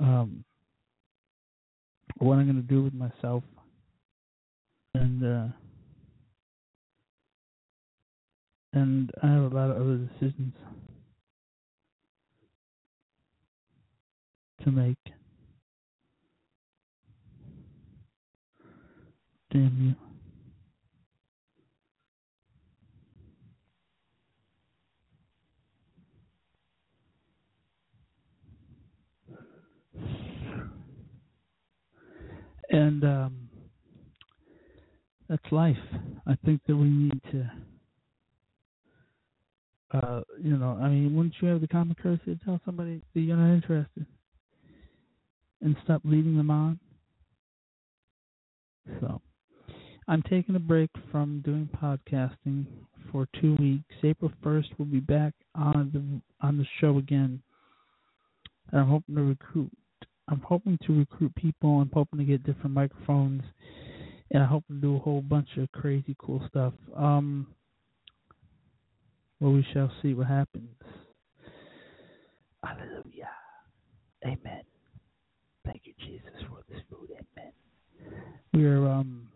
um, what I'm going to do with myself, and uh, and I have a lot of other decisions to make. Damn you. And um, that's life. I think that we need to, uh, you know, I mean, wouldn't you have the common courtesy to tell somebody that you're not interested and stop leading them on? So, I'm taking a break from doing podcasting for two weeks. April 1st, we'll be back on the on the show again. And I'm hoping to recruit I'm hoping to recruit people. I'm hoping to get different microphones, and I hope to do a whole bunch of crazy cool stuff. Um, well, we shall see what happens. Hallelujah. Amen. Thank you, Jesus, for this food. Amen. We are um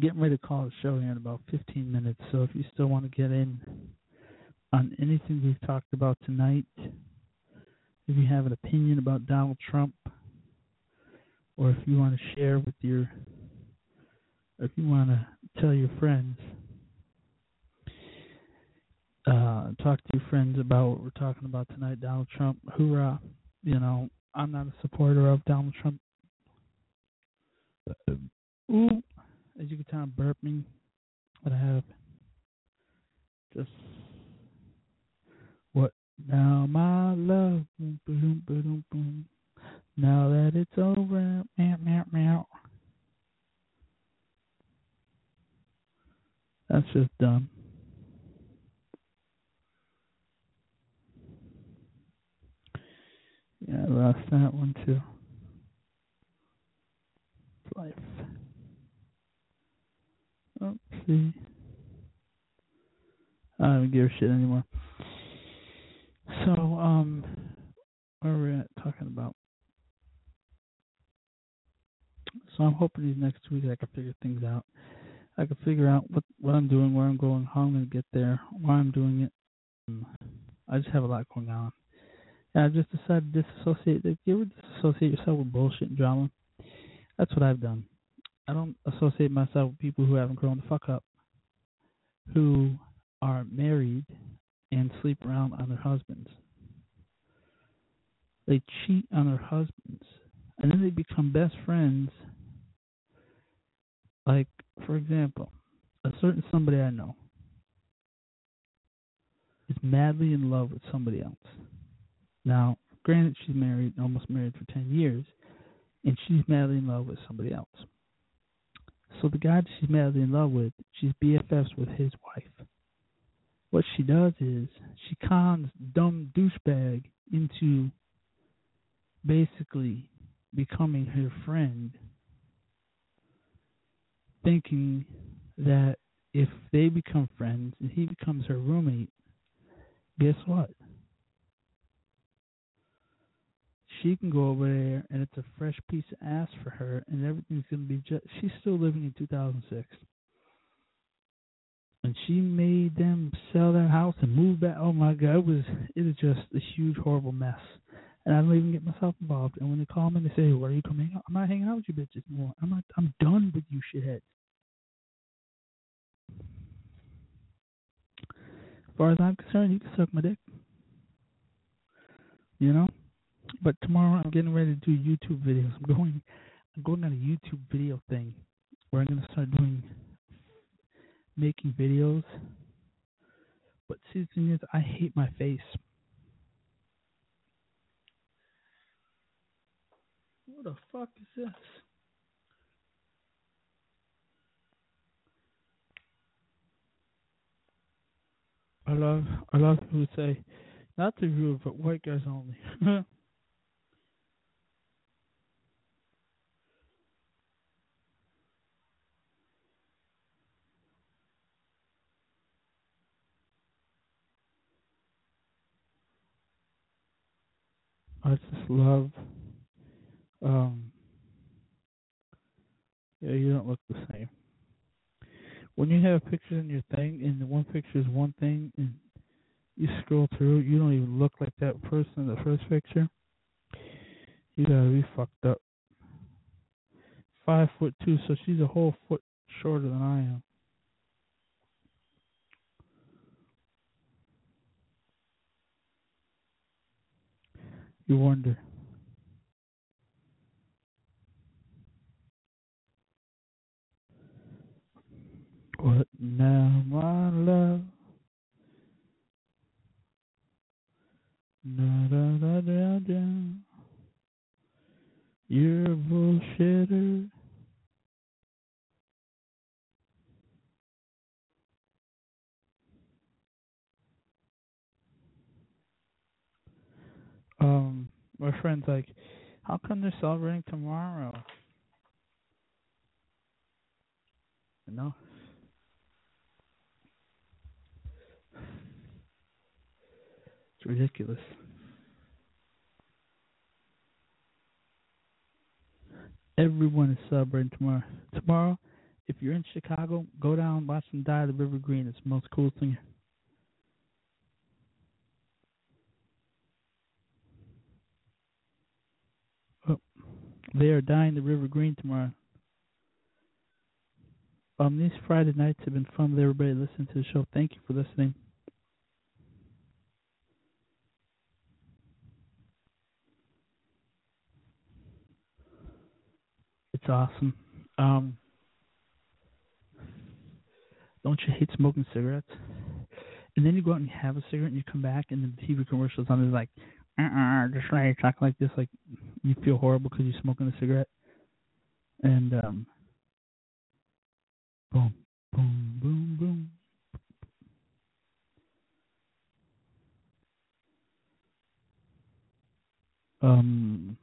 getting ready to call the show here in about 15 minutes. So if you still want to get in on anything we've talked about tonight if you have an opinion about Donald Trump, or if you want to share with your, or if you want to tell your friends, uh, talk to your friends about what we're talking about tonight, Donald Trump. Hoorah! You know, I'm not a supporter of Donald Trump. Ooh, as you can tell, I'm burping, but I have Just what now, my love? Boom, boom, boom, boom. Now that it's over, meow, meow, meow. That's just dumb. Yeah, I lost that one too. It's life. Oopsie. I don't give a shit anymore. So, um, where are we at talking about? So I'm hoping these next two weeks I can figure things out. I can figure out what what I'm doing, where I'm going, how I'm going to get there, why I'm doing it. Um, I just have a lot going on. And I just decided to disassociate. You ever disassociate yourself with bullshit and drama, that's what I've done. I don't associate myself with people who haven't grown the fuck up, who are married and sleep around on their husbands. They cheat on their husbands, and then they become best friends. Like, for example, a certain somebody I know is madly in love with somebody else. Now, granted, she's married, almost married for 10 years, and she's madly in love with somebody else. So the guy she's madly in love with, she's BFFs with his wife. What she does is she cons dumb douchebag into basically becoming her friend, thinking that if they become friends and he becomes her roommate, guess what? She can go over there and it's a fresh piece of ass for her, and everything's gonna be just. She's still living in 2006, and she made them sell that house and move back. Oh my god, it was it was just a huge horrible mess. And I don't even get myself involved. And when they call me and they say, "Where are you coming out?" I'm not hanging out with you bitches anymore. I'm not. I'm done with you shitheads. As far as I'm concerned, you can suck my dick. You know. But tomorrow I'm getting ready to do YouTube videos. I'm going. I'm going on a YouTube video thing where I'm going to start doing making videos. But see, the thing is, I hate my face. What the fuck is this? I love I love people say, not the viewer, but white guys only. I just love um yeah, you don't look the same. When you have pictures in your thing and the one picture is one thing and you scroll through, you don't even look like that person in the first picture. You gotta be fucked up. Five foot two, so she's a whole foot shorter than I am. You wonder. What now, my love? Da da da da da. You're a bullshitter. Um, my friend's like, how come they're celebrating tomorrow? No. It's ridiculous. Everyone is celebrating tomorrow. Tomorrow, if you're in Chicago, go down watch them die the River Green. It's the most cool thing. Oh, they are dying the River Green tomorrow. Um, these Friday nights have been fun with everybody listening to the show. Thank you for listening. It's awesome. Um, don't you hate smoking cigarettes? and then you go out and you have a cigarette and you come back and the TV commercials on is like, uh, uh just why you talk like this, like you feel horrible because you're smoking a cigarette, and um, boom, boom, boom, boom. Um.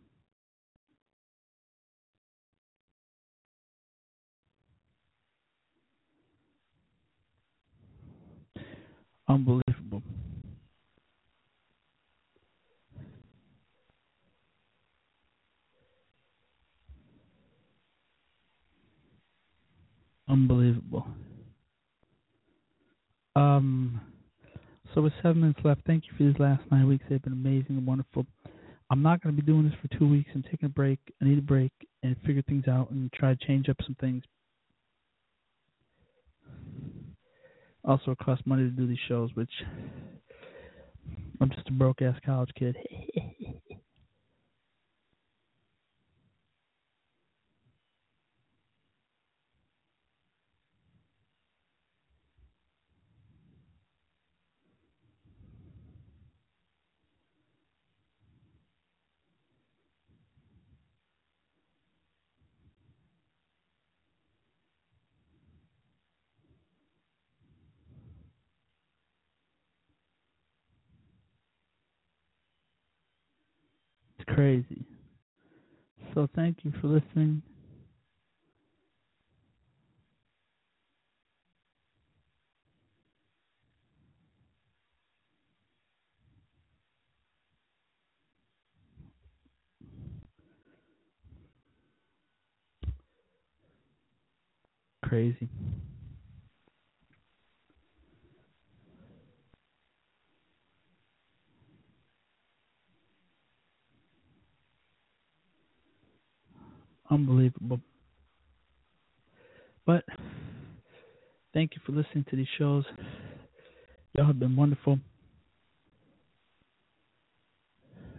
Unbelievable. Unbelievable. Um, so with seven minutes left, thank you for these last nine weeks. They've been amazing and wonderful. I'm not going to be doing this for two weeks. I'm taking a break. I need a break and figure things out and try to change up some things. Also, it costs money to do these shows, which I'm just a broke ass college kid. It's crazy. So thank you for listening. Crazy. Unbelievable. But thank you for listening to these shows. Y'all have been wonderful.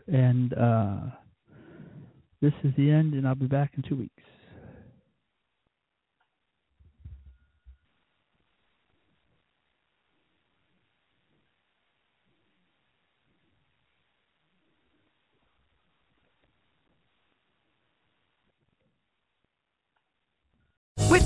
And uh, this is the end, and I'll be back in two weeks. With